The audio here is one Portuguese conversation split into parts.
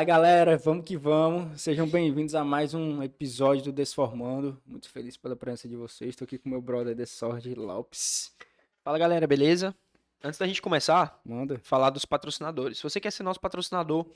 Fala galera, vamos que vamos. Sejam bem-vindos a mais um episódio do Desformando. Muito feliz pela presença de vocês. Estou aqui com meu brother de Sorge Lopes. Fala galera, beleza? Antes da gente começar, Manda. falar dos patrocinadores. Se você quer ser nosso patrocinador,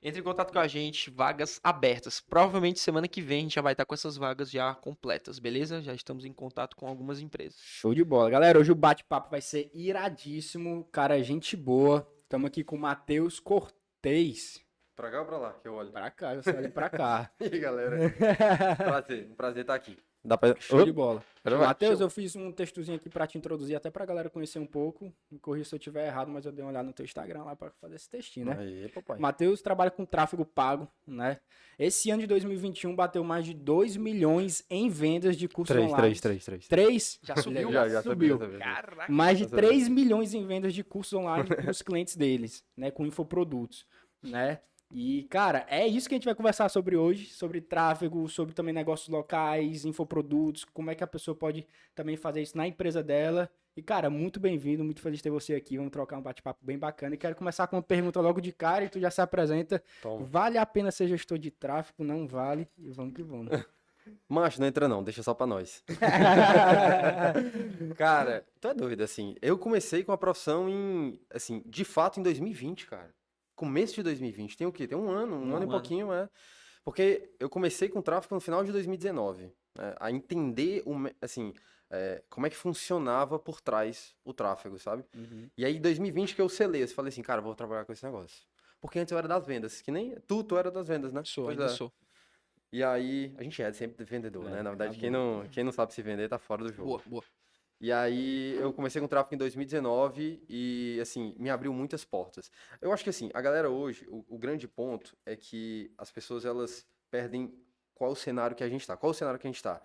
entre em contato com a gente, vagas abertas. Provavelmente semana que vem a gente já vai estar com essas vagas já completas, beleza? Já estamos em contato com algumas empresas. Show de bola. Galera, hoje o bate-papo vai ser iradíssimo. Cara, gente boa. Estamos aqui com o Matheus Cortez. Pra cá ou pra lá que eu olho? Pra cá, eu saio pra cá. E aí, galera? prazer, um prazer estar aqui. Dá pra... Show de bola. Matheus, eu fiz um textozinho aqui pra te introduzir, até pra galera conhecer um pouco. Me corrija se eu tiver errado, mas eu dei uma olhada no teu Instagram lá pra fazer esse textinho, né? Aí, papai. Matheus trabalha com tráfego pago, né? Esse ano de 2021 bateu mais de 2 milhões em vendas de cursos Três, online. três, três, três. 3? Já subiu? Já, já subiu. Caraca! Mais de Tá 3 milhões em vendas de cursos online para os clientes deles, né? Com infoprodutos, né? E, cara, é isso que a gente vai conversar sobre hoje, sobre tráfego, sobre também negócios locais, infoprodutos, como é que a pessoa pode também fazer isso na empresa dela. E, cara, muito bem-vindo, muito feliz de ter você aqui. Vamos trocar um bate-papo bem bacana. E quero começar com uma pergunta logo de cara e tu já se apresenta. Toma. Vale a pena ser gestor de tráfego? Não vale. E vamos que vamos. Macho, não entra não, deixa só pra nós. cara, tu é doido, assim. Eu comecei com a profissão em, assim, de fato em 2020, cara. Começo de 2020. Tem o quê? Tem um ano, um, Um ano e pouquinho, é. Porque eu comecei com tráfego no final de 2019. né, a entender, o, assim, é, como é que funcionava por trás o tráfego, sabe? Uhum. E aí, em 2020 que eu selei, eu falei assim, cara, vou trabalhar com esse negócio. Porque antes eu era das vendas, que nem tu, tu era das vendas, né? Sou, Pois ainda é. sou. E aí, a gente é sempre vendedor, É, né? Na verdade, tá quem não, quem não sabe se vender tá fora do jogo. Boa, boa. E aí, eu comecei com tráfego em 2019 e, assim, me abriu muitas portas. Eu acho que, assim, a galera hoje, o, o grande ponto é que as pessoas, elas perdem qual o cenário que a gente tá. Qual o cenário que a gente tá?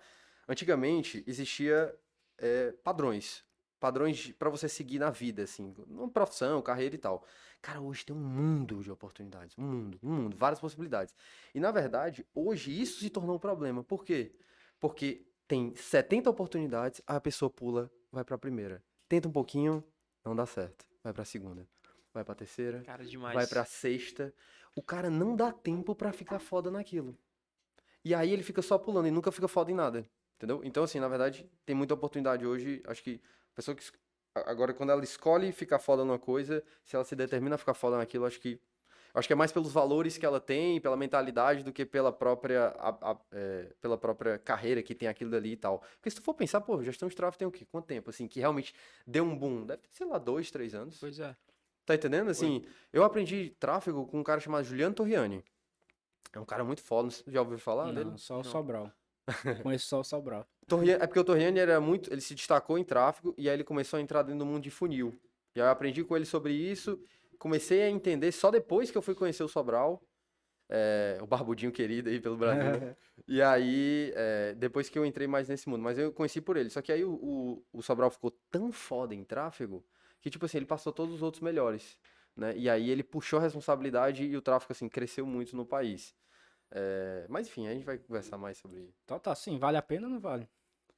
Antigamente, existia é, padrões. Padrões para você seguir na vida, assim, uma profissão, carreira e tal. Cara, hoje tem um mundo de oportunidades. Um mundo, um mundo, várias possibilidades. E, na verdade, hoje isso se tornou um problema. Por quê? Porque tem 70 oportunidades, a pessoa pula, vai pra primeira. Tenta um pouquinho, não dá certo. Vai pra segunda. Vai pra terceira, Cara, demais. vai pra sexta. O cara não dá tempo pra ficar foda naquilo. E aí ele fica só pulando e nunca fica foda em nada. Entendeu? Então, assim, na verdade, tem muita oportunidade hoje. Acho que a pessoa que. a- Agora, quando ela escolhe ficar foda numa coisa, se ela se determina a ficar foda naquilo, acho que. Acho que é mais pelos valores que ela tem, pela mentalidade, do que pela própria, a- a- é, pela própria carreira que tem aquilo dali e tal. Porque se tu for pensar, pô, gestão de tráfego tem o quê? Quanto tempo, assim, que realmente deu um boom? Deve ter, sei lá, dois, três anos. Pois é. Tá entendendo? Assim, eu aprendi tráfego com um cara chamado Juliano Torriani. É um cara muito foda, você já ouviu falar dele? Não, só o Sobral. Conheço só o Sobral. Torriani- é porque o Torriani era muito, ele se destacou em tráfego e aí ele começou a entrar dentro do mundo de funil. E aí eu aprendi com ele sobre isso, comecei a entender só depois que eu fui conhecer o Sobral, é, o barbudinho querido aí pelo Brasil. E aí, é, depois que eu entrei mais nesse mundo, mas eu conheci por ele. Só que aí o, o, o Sobral ficou tão foda em tráfego que, tipo assim, ele passou todos os outros melhores, né? E aí ele puxou a responsabilidade e o tráfego, assim, cresceu muito no país. É, mas enfim, a gente vai conversar mais sobre Então tá assim, vale a pena ou não vale?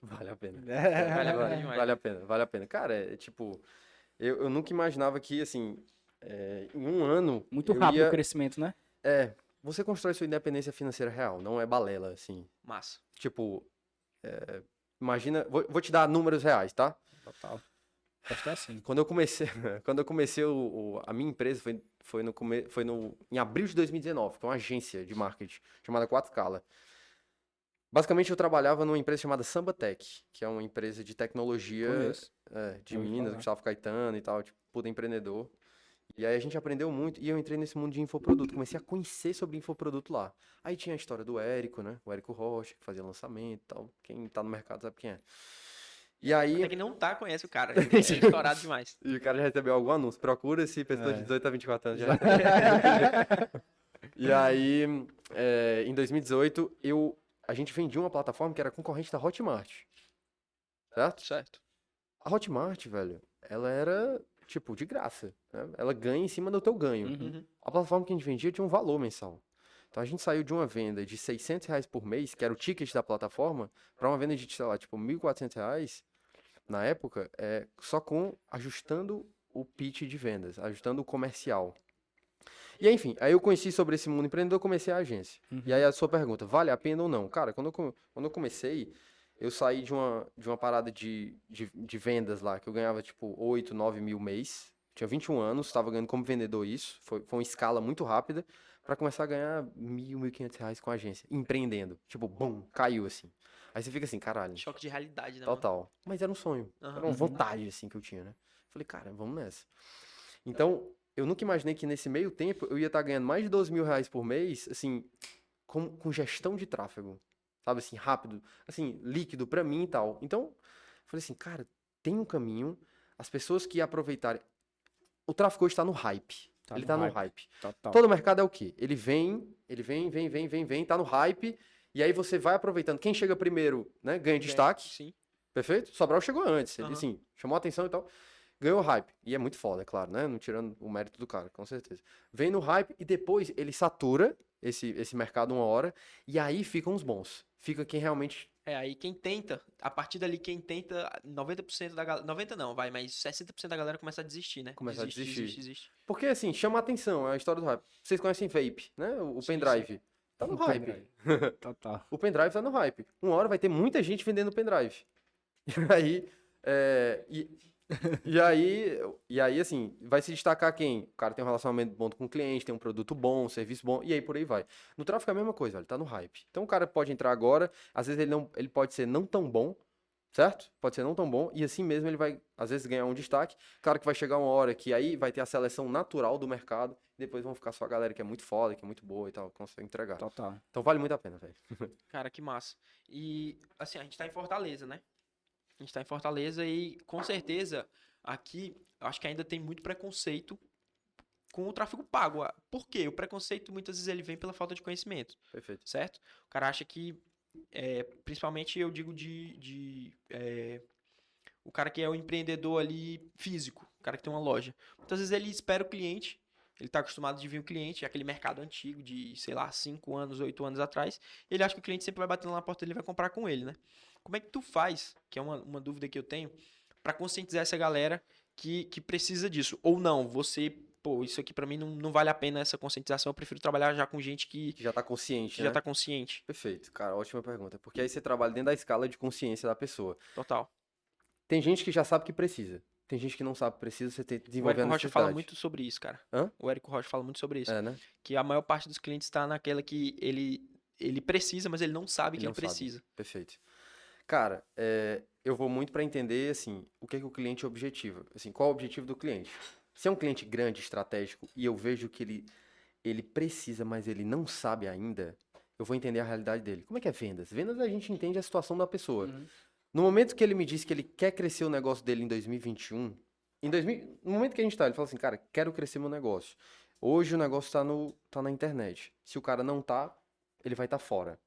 Vale a pena. Vale a pena Vale, demais. vale a pena, vale a pena. Cara, é tipo, eu, eu nunca imaginava que, assim, é, em um ano. Muito rápido ia- o crescimento, né? É, você constrói sua independência financeira real, não é balela, assim. Massa. Tipo, é, imagina. Vou, vou te dar números reais, tá? Total. Acho que é assim. Quando eu comecei, quando eu comecei o, o- a minha empresa foi, foi, no, come- foi no, em abril de 2019, que é uma agência de marketing chamada 4Scala. Basicamente, eu trabalhava numa empresa chamada Sambatec, que é uma empresa de tecnologia é, de Minas. Gustavo Caetano e tal, tipo, puta empreendedor. E aí a gente aprendeu muito e eu entrei nesse mundo de infoproduto, comecei a conhecer sobre infoproduto lá. Aí tinha a história do Érico, né? O Érico Rocha, que fazia lançamento e tal. Quem tá no mercado sabe quem é. E aí, Até que não tá, conhece o cara. É estourado demais. e o cara já recebeu algum anúncio. Procura-se pessoas É. de 18 a 24 anos. Já. e aí, é, em 2018, eu, a gente vendia uma plataforma que era concorrente da Hotmart. Certo? Certo. A Hotmart, velho, ela era, tipo, de graça. né? Ela ganha em cima do teu ganho. Uhum. Uhum. A plataforma que a gente vendia tinha um valor mensal. Então a gente saiu de uma venda de 600 reais por mês, que era o ticket da plataforma, para uma venda de, sei lá, tipo, 1.400 reais, na época, é, só com ajustando o pitch de vendas, ajustando o comercial. E enfim, aí eu conheci sobre esse mundo empreendedor, comecei a agência. E aí a sua pergunta, vale a pena ou não? Cara, quando eu, quando eu comecei, eu saí de uma, de uma parada de, de, de vendas lá, que eu ganhava tipo 8, 9 mil mês. Tinha 21 anos, estava ganhando como vendedor isso. Foi, foi uma escala muito rápida para começar a ganhar mil, mil e quinhentos reais com a agência, empreendendo. Tipo, bum, caiu assim. Aí você fica assim, caralho. Choque de realidade, né? mano? Total. Mas era um sonho. Aham. Era uma vontade, assim, que eu tinha, né? Falei, cara, vamos nessa. Então, eu nunca imaginei que nesse meio tempo eu ia estar ganhando mais de 12 mil reais por mês, assim, com, com gestão de tráfego. Sabe, assim, rápido, assim, líquido pra mim e tal. Então, falei assim, cara, tem um caminho. As pessoas que aproveitarem. O tráfego hoje tá no hype. Tá Ele no tá no hype. Total. Todo mercado é o quê? Ele vem, ele vem, vem, vem, vem, vem, tá no hype, e aí você vai aproveitando. Quem chega primeiro, né, ganha destaque, Sim. perfeito? Sobral chegou antes, ele, assim, chamou a atenção e tal, ganhou hype. E é muito foda, é claro, né? Não tirando o mérito do cara, com certeza. Vem no hype e depois ele satura esse, esse mercado uma hora, e aí ficam os bons. Fica quem realmente... É, aí quem tenta, a partir dali quem tenta, 90% da galera, 90 não, vai, mas 60% da galera começa a desistir, né? Começa a desiste, desistir. Desiste, desiste. Porque, assim, chama a atenção, é a história do hype. Vocês conhecem vape, né? O, o Sim, pendrive. Tá no O hype. pendrive. Total. O pendrive tá no hype. Uma hora vai ter muita gente vendendo pendrive. E aí, é, e, e aí, e aí, assim, vai se destacar quem? O cara tem um relacionamento bom com o cliente, tem um produto bom, um serviço bom, e aí por aí vai. No tráfego é a mesma coisa, velho, tá no hype. Então o cara pode entrar agora, às vezes ele, não, ele pode ser não tão bom, certo? Pode ser não tão bom, e assim mesmo ele vai, às vezes, ganhar um destaque. Claro que vai chegar uma hora que aí vai ter a seleção natural do mercado, e depois vão ficar só a galera que é muito foda, que é muito boa e tal, consegue entregar. Total. Então vale muito a pena, velho. Cara, que massa. E, assim, a gente tá em Fortaleza, né? A gente tá em Fortaleza e, com certeza, aqui, acho que ainda tem muito preconceito com o tráfego pago. Ah, Por quê? O preconceito, muitas vezes, ele vem pela falta de conhecimento, Perfeito. certo? O cara acha que, é, principalmente, eu digo de... de é, o cara que é o empreendedor ali físico, o cara que tem uma loja. Muitas vezes ele espera o cliente, ele tá acostumado de vir o cliente, aquele mercado antigo de, sei lá, 5 anos, 8 anos atrás, ele acha que o cliente sempre vai batendo na porta dele e vai comprar com ele, né? Como é que tu faz, que é uma, uma dúvida que eu tenho, pra conscientizar essa galera que, que precisa disso? Ou não, você, pô, isso aqui pra mim não, não vale a pena essa conscientização, eu prefiro trabalhar já com gente que, Que já tá consciente, que né? já tá consciente. Perfeito, cara, ótima pergunta. Porque aí você trabalha dentro da escala de consciência da pessoa. Total. Tem gente que já sabe que precisa. Tem gente que não sabe que precisa, você tem que O desenvolver a Érico Rocha fala muito sobre isso, cara. Hã? O Érico Rocha fala muito sobre isso. É, né? Que a maior parte dos clientes tá naquela que ele, ele precisa, mas ele não sabe que Ele ele não sabe. precisa. Perfeito. Cara, é, eu vou muito para entender, assim, o que, que o cliente objetiva. Assim, qual é o objetivo do cliente? Se é um cliente grande, estratégico, e eu vejo que ele, ele precisa, mas ele não sabe ainda, eu vou entender a realidade dele. Como é que é vendas? Vendas a gente entende a situação da pessoa. Uhum. No momento que ele me disse que ele quer crescer o negócio dele em 2021, em 2000, no momento que a gente tá, ele fala assim, cara, quero crescer meu negócio. Hoje o negócio tá, no, tá na internet. Se o cara não tá, ele vai estar tá fora.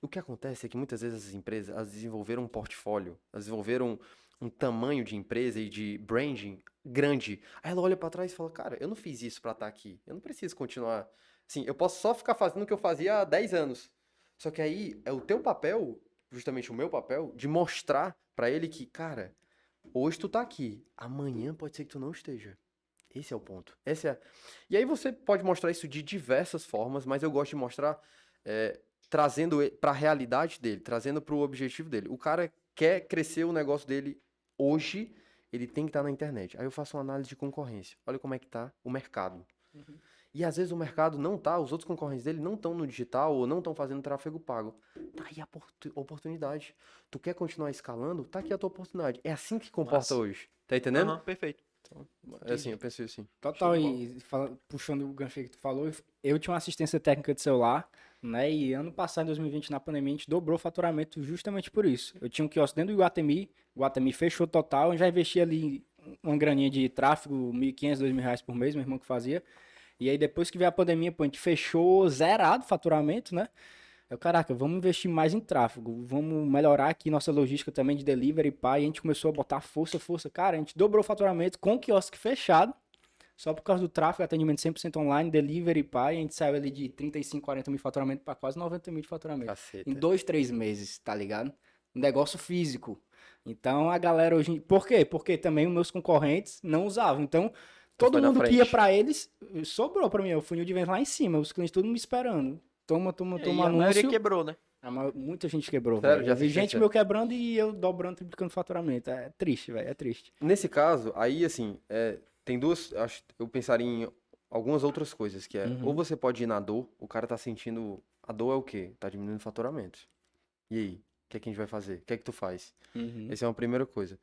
O que acontece é que muitas vezes as empresas elas desenvolveram um portfólio, elas desenvolveram um, um tamanho de empresa e de branding grande. Aí ela olha para trás e fala, cara, eu não fiz isso para estar aqui. Eu não preciso continuar. Assim, eu posso só ficar fazendo o que eu fazia há 10 anos. Só que aí é o teu papel, justamente o meu papel, de mostrar para ele que, cara, hoje tu tá aqui, amanhã pode ser que tu não esteja. Esse é o ponto. Esse é... E aí você pode mostrar isso de diversas formas, mas eu gosto de mostrar é, trazendo para a realidade dele, trazendo para o objetivo dele. O cara quer crescer o negócio dele hoje, ele tem que estar na internet. Aí eu faço uma análise de concorrência. Olha como é que tá o mercado. E às vezes o mercado não tá, os outros concorrentes dele não estão no digital ou não estão fazendo tráfego pago. Tá aí a oportu- oportunidade. Tu quer continuar escalando? Tá aqui a tua oportunidade. É assim que comporta Massa. hoje. Tá entendendo? Aham, perfeito. É assim, eu penso assim. Total, e fala- puxando o gancho que tu falou, eu tinha uma assistência técnica de celular, né? E ano passado, em 2020, na pandemia, a gente dobrou o faturamento justamente por isso. Eu tinha um quiosque dentro do Iguatemi, o Iguatemi fechou total, eu já investi ali uma graninha de tráfego, 1.500, 2.000 reais por mês, meu irmão que fazia. E aí depois que veio a pandemia, pô, a gente fechou zerado o faturamento, né? Eu, caraca, vamos investir mais em tráfego, vamos melhorar aqui nossa logística também de delivery, pá, e a gente começou a botar força, força. Cara, a gente dobrou o faturamento com o quiosque fechado, só por causa do tráfego, atendimento 100% online, delivery, pá, e a gente saiu ali de 35, 40 mil de faturamento para quase 90 mil de faturamento. Caceta. Em dois, três meses, tá ligado? Um negócio físico. Então a galera hoje. Por quê? Porque também os meus concorrentes não usavam. Então, Todo mundo que ia pra eles, sobrou pra mim. O funil de vendas lá em cima, os clientes tudo me esperando. Toma, toma, E toma a maioria anúncio. quebrou, né? A ma- muita gente quebrou, Sério? velho. Já vi gente meu quebrando e eu dobrando, triplicando faturamento. É triste, velho, é triste. Nesse caso, aí assim, é, tem duas. Acho, eu pensaria em algumas outras coisas, que é, Uhum. ou você pode ir na dor, o cara tá sentindo. A dor é o quê? Tá diminuindo o faturamento. E aí? O que é que a gente vai fazer? O que é que tu faz? Uhum. Essa é uma primeira coisa.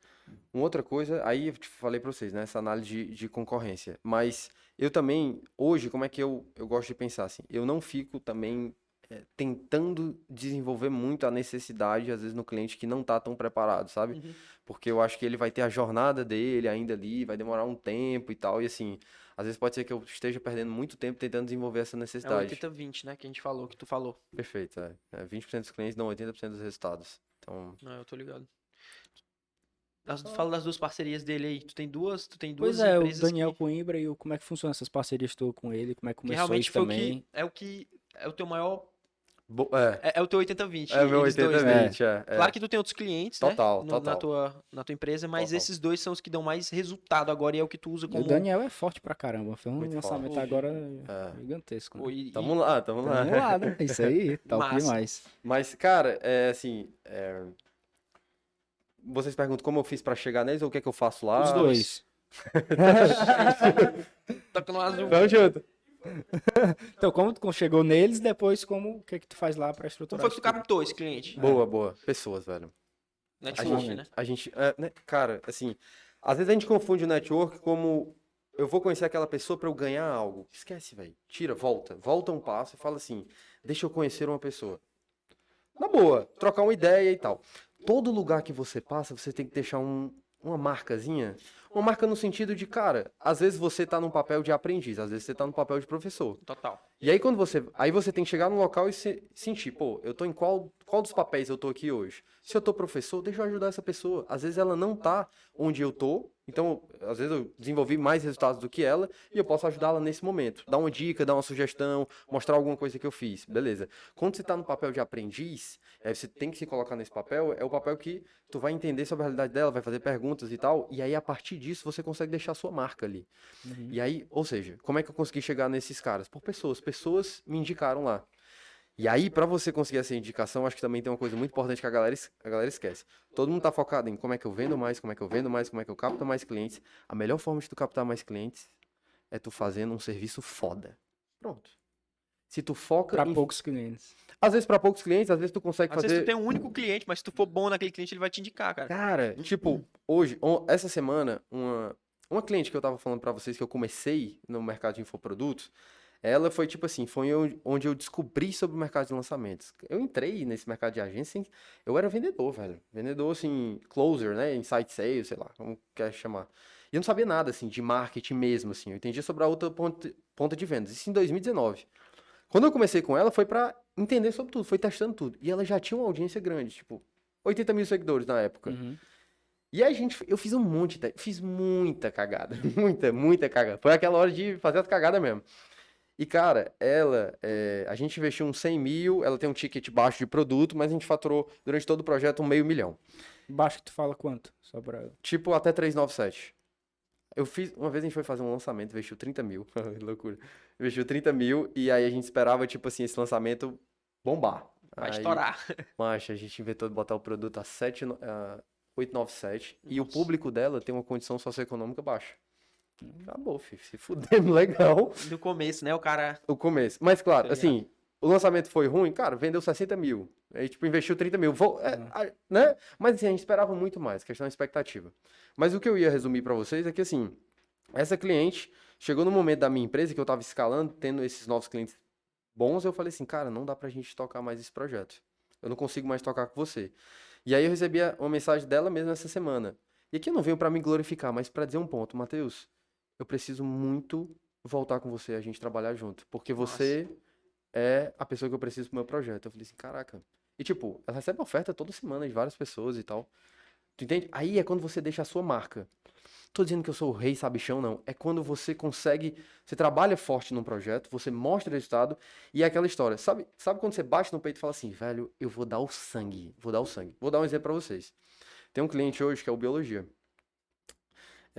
Uma outra coisa, aí eu te falei pra vocês, né? Essa análise de, de concorrência. Mas eu também, hoje, como é que eu, eu gosto de pensar assim? Eu não fico também é, tentando desenvolver muito a necessidade, às vezes, no cliente que não tá tão preparado, sabe? Uhum. Porque eu acho que ele vai ter a jornada dele ainda ali, vai demorar um tempo e tal. E assim, às vezes pode ser que eu esteja perdendo muito tempo tentando desenvolver essa É necessidade. 80-20, né? Que a gente falou, que tu falou. Perfeito, é. É, 20% dos clientes dão 80% dos resultados. Então, Não, eu tô ligado. As- fala das duas parcerias dele aí. Tu tem duas, tu tem duas Pois é, o empresas Daniel que, Coimbra e o, como é que funciona essas parcerias tu com ele, como é que que começou realmente isso foi também. o que é o que é o teu maior bo- é, é, é o teu 80-20. é o meu eles dois, né? 80-20, é. é. Claro que tu tem outros clientes, né? Total, no- Na total. tua, na tua empresa, mas Total. esses dois são os que dão mais resultado agora e é o que tu usa E como. O Daniel é forte pra caramba. Foi um Muito lançamento forte. agora É. gigantesco. Né? E- Tamo lá, tamo lá. Vamos lá, né? Isso aí, top Massa. demais. Mas, cara, é assim. É, Vocês perguntam como eu fiz pra chegar neles ou o que é que eu faço lá? Os dois. Toca no azul. Vamos junto. Então, como tu chegou neles, depois como o que que tu faz lá pra Como estruturar foi que tu captou esse cliente? Boa, boa. Pessoas, velho. A Network, gente, né? a gente é, né, cara, assim, às vezes a gente confunde o network como eu vou conhecer aquela pessoa pra eu ganhar algo. Esquece, velho. Tira, volta, volta um passo e fala assim: deixa eu conhecer uma pessoa. Na boa, trocar uma ideia e tal. Todo lugar que você passa, você tem que deixar um, uma marcazinha. Uma marca no sentido de, cara, às vezes você tá num papel de aprendiz, às vezes você tá no papel de professor. Total. E aí quando você, aí você tem que chegar no local e se- sentir, pô, eu tô em qual, qual dos papéis eu tô aqui hoje? Se eu tô professor, deixa eu ajudar essa pessoa. Às vezes ela não tá onde eu tô, então às vezes eu desenvolvi mais resultados do que ela e eu posso ajudá-la nesse momento. Dar uma dica, dar uma sugestão, mostrar alguma coisa que eu fiz, beleza? Quando você tá no papel de aprendiz, aí você tem que se colocar nesse papel, é o papel que tu vai entender sobre a realidade dela, vai fazer perguntas e tal, e aí a partir disso você consegue deixar a sua marca ali. Uhum. E aí, ou seja, como é que eu consegui chegar nesses caras? Por pessoas. Pessoas me indicaram lá. E aí, pra você conseguir essa indicação, acho que também tem uma coisa muito importante que a galera, a galera esquece. Todo mundo tá focado em como é que eu vendo mais, como é que eu vendo mais, como é que eu capto mais clientes. A melhor forma de tu captar mais clientes é tu fazendo um serviço foda. Pronto. Se tu foca Pra em... poucos clientes. Às vezes pra poucos clientes, às vezes tu consegue Às fazer... vezes tu tem um único cliente, mas se tu for bom naquele cliente, ele vai te indicar, cara. Cara, tipo, hoje, essa semana, uma, uma cliente que eu tava falando pra vocês que eu comecei no mercado de infoprodutos, ela foi tipo assim, foi onde eu descobri sobre o mercado de lançamentos. Eu entrei nesse mercado de agência, eu era vendedor, velho. Vendedor, assim, closer, né? Insight sales, sei lá, como quer chamar. E eu não sabia nada, assim, de marketing mesmo, assim. Eu entendia sobre a outra ponta, ponta de vendas. Isso em 2019. Quando eu comecei com ela, foi pra entender sobre tudo, foi testando tudo. E ela já tinha uma audiência grande, tipo, 80 mil seguidores na época. Uhum. E a gente, eu fiz um monte, de- fiz muita cagada, muita, muita cagada. Foi aquela hora de fazer as cagadas mesmo. E, cara, ela, é, a gente investiu uns 100 mil, ela tem um ticket baixo de produto, mas a gente faturou durante todo o projeto um meio milhão. Baixo que tu fala quanto? Só pra... Tipo, até 397. Eu fiz, uma vez a gente foi fazer um lançamento, investiu 30 mil, que loucura. Investiu 30 mil e aí a gente esperava, tipo assim, esse lançamento bombar. Vai Aí, estourar. Mas a gente inventou de botar o produto a 7, no- a 897 e o Nossa. público dela tem uma condição socioeconômica baixa. Acabou, filho. Se fudemos legal No começo, né? O cara. o começo. Mas claro, Tá assim, o lançamento foi ruim, cara, vendeu 60 mil. Aí, tipo, investiu 30 mil. Vou- é, Uhum. né? Mas assim, a gente esperava muito mais, questão de expectativa. Mas o que eu ia resumir pra vocês é que, assim, essa cliente chegou no momento da minha empresa que eu tava escalando, tendo esses novos clientes bons, eu falei assim, cara, não dá pra gente tocar mais esse projeto. Eu não consigo mais tocar com você. E aí eu recebi a- uma mensagem dela mesmo essa semana. E aqui eu não venho pra me glorificar, mas pra dizer um ponto, Matheus, eu preciso muito voltar com você, a gente trabalhar junto, porque você é a pessoa que eu preciso pro meu projeto. Eu falei assim, caraca. E tipo, ela recebe oferta toda semana de várias pessoas e tal. Tu entende? Aí é quando você deixa a sua marca. Tô dizendo que eu sou o rei sabichão, não. É quando você consegue, você trabalha forte num projeto, você mostra o resultado e é aquela história. Sabe, sabe quando você bate no peito e fala assim, velho, eu vou dar o sangue, vou dar o sangue. Vou dar um exemplo pra vocês. Tem um cliente hoje que é o Biologia.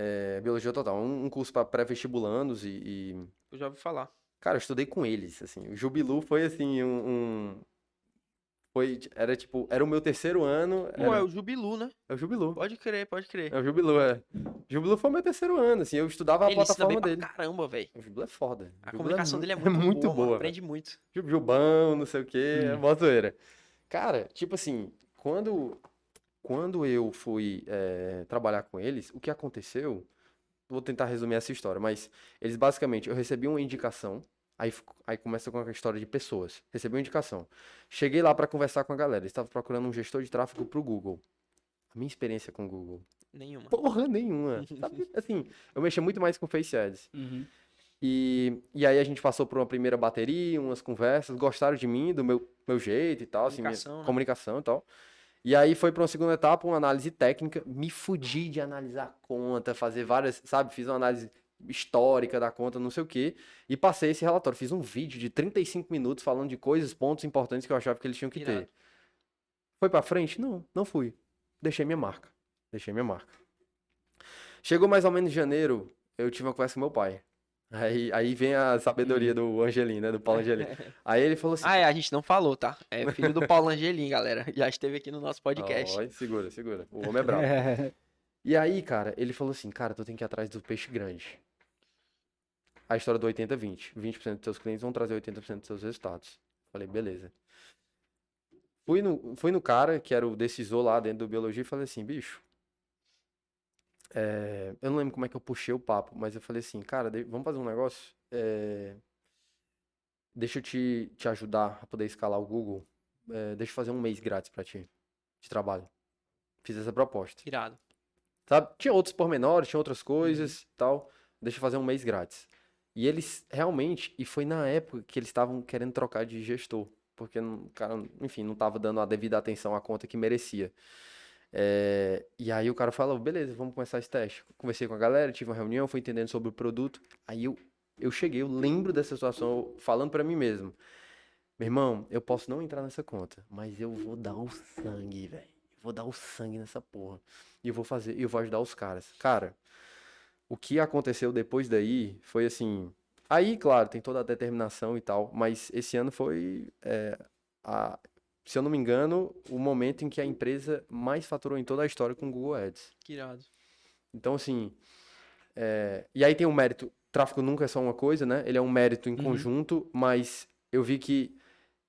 É, Biologia Total, um, um curso para pré-vestibulandos e, e, Eu já ouvi falar. Cara, eu estudei com eles, assim. O Jubilu foi, assim, um... um- Foi, era tipo, era o meu terceiro ano. Pô, era- é o Jubilu, né? é o Jubilu. Pode crer, pode crer. É o Jubilu, é. Jubilu foi o meu terceiro ano, assim. Eu estudava a Ele bem plataforma pra dele. caramba, velho. O Jubilu é foda. A Jubilu comunicação mu- dele é muito, muito boa, boa. Aprende muito. Ju- Jubão, não sei o quê, é Hum. mó zoeira. Cara, tipo assim, quando, quando eu fui eh, trabalhar com eles, o que aconteceu? Vou tentar resumir essa história, mas eles basicamente, eu recebi uma indicação, aí, aí começa com a história de pessoas. Recebi uma indicação. Cheguei lá para conversar com a galera, eles estavam procurando um gestor de tráfego pro Google. A minha experiência com o Google, Nenhuma. porra nenhuma. Sabe, assim, eu mexia muito mais com Face Ads. Uhum. E, e aí a gente passou por uma primeira bateria, umas conversas, gostaram de mim, do meu, meu jeito e tal, assim, Comunicação, né? comunicação e tal. E aí foi para uma segunda etapa, uma análise técnica. Me fudi de analisar a conta, fazer várias, sabe? Fiz uma análise histórica da conta, não sei o quê, e passei esse relatório. Fiz um vídeo de 35 minutos falando de coisas, pontos importantes que eu achava que eles tinham que Irado. ter. Foi pra frente? Não, não fui. Deixei minha marca. Deixei minha marca. Chegou mais ou menos em janeiro, eu tive uma conversa com meu pai. Aí, aí vem a sabedoria do Angelim, né? Do Paulo Angelim. Aí ele falou assim. Ah, é, a gente não falou, tá? É filho do Paulo Angelim, galera. Já esteve aqui no nosso podcast. Ó, segura, segura. O homem é bravo. E aí, cara, ele falou assim, cara, tu tem que ir atrás do peixe grande. A história do 80-20. 20% dos seus clientes vão trazer 80% dos seus resultados. Falei, beleza. Fui no, fui no cara, que era o decisor lá dentro do biologia, e falei assim, bicho. É, eu não lembro como é que eu puxei o papo, mas eu falei assim, cara, vamos fazer um negócio? É, deixa eu te, te ajudar a poder escalar o Google. É, deixa eu fazer um mês grátis pra ti, de trabalho. Fiz essa proposta. Irado. Sabe? Tinha outros pormenores, tinha outras coisas e tal. Deixa eu fazer um mês grátis. E eles realmente, e foi na época que eles estavam querendo trocar de gestor. Porque não- o cara, enfim, não estava dando a devida atenção à conta que merecia. É, e aí o cara falou, beleza, vamos começar esse teste. Conversei com a galera, tive uma reunião, fui entendendo sobre o produto. Aí eu, eu cheguei, eu lembro dessa situação, falando pra mim mesmo. Meu irmão, eu posso não entrar nessa conta, mas eu vou dar o sangue, velho. Vou dar o sangue nessa porra. E eu vou fazer, eu vou ajudar os caras. Cara, o que aconteceu depois daí foi assim. Aí, claro, tem toda a determinação e tal, mas esse ano foi, é, a- se eu não me engano, o momento em que a empresa mais faturou em toda a história com o Google Ads. Que irado. Então, assim, é, e aí tem um mérito. Tráfego nunca é só uma coisa, né? Ele é um mérito em Uhum. conjunto, mas eu vi que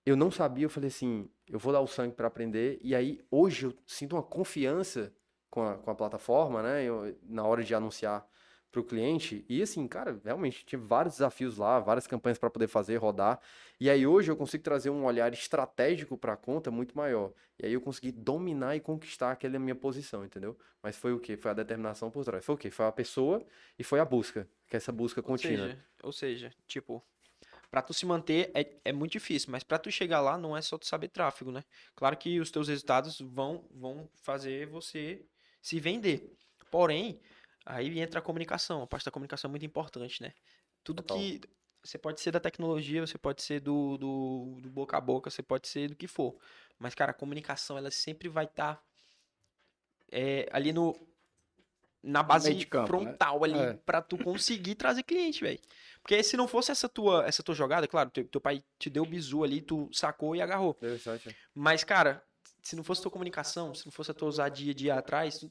eu não sabia, eu falei assim, eu vou dar o sangue para aprender, e aí hoje eu sinto uma confiança com a, com a plataforma, né? Eu- na hora de anunciar para o cliente, e assim, cara, realmente tive vários desafios lá, várias campanhas para poder fazer, rodar, e aí hoje eu consigo trazer um olhar estratégico para a conta muito maior, e aí eu consegui dominar e conquistar aquela minha posição, entendeu? Mas foi o quê? Foi a determinação por trás. Foi o quê? Foi a pessoa e foi a busca, que é essa busca Ou contínua. seja, ou seja, tipo, pra tu se manter é, é muito difícil, mas pra tu chegar lá não é só tu saber tráfego, né? Claro que os teus resultados vão, vão fazer você se vender. Porém, aí entra a comunicação. A parte da comunicação é muito importante, né? Tudo Total. que você pode ser da tecnologia, você pode ser do, do, do boca a boca, você pode ser do que for. Mas, cara, a comunicação, ela sempre vai estar ali no na base campo, né? frontal ali É. pra tu conseguir trazer cliente, velho. Porque se não fosse essa tua essa tua jogada, claro, teu, teu pai te deu o bizu ali, tu sacou e agarrou. Mas, cara, se não fosse tua comunicação, se não fosse a tua ousadia de ir atrás,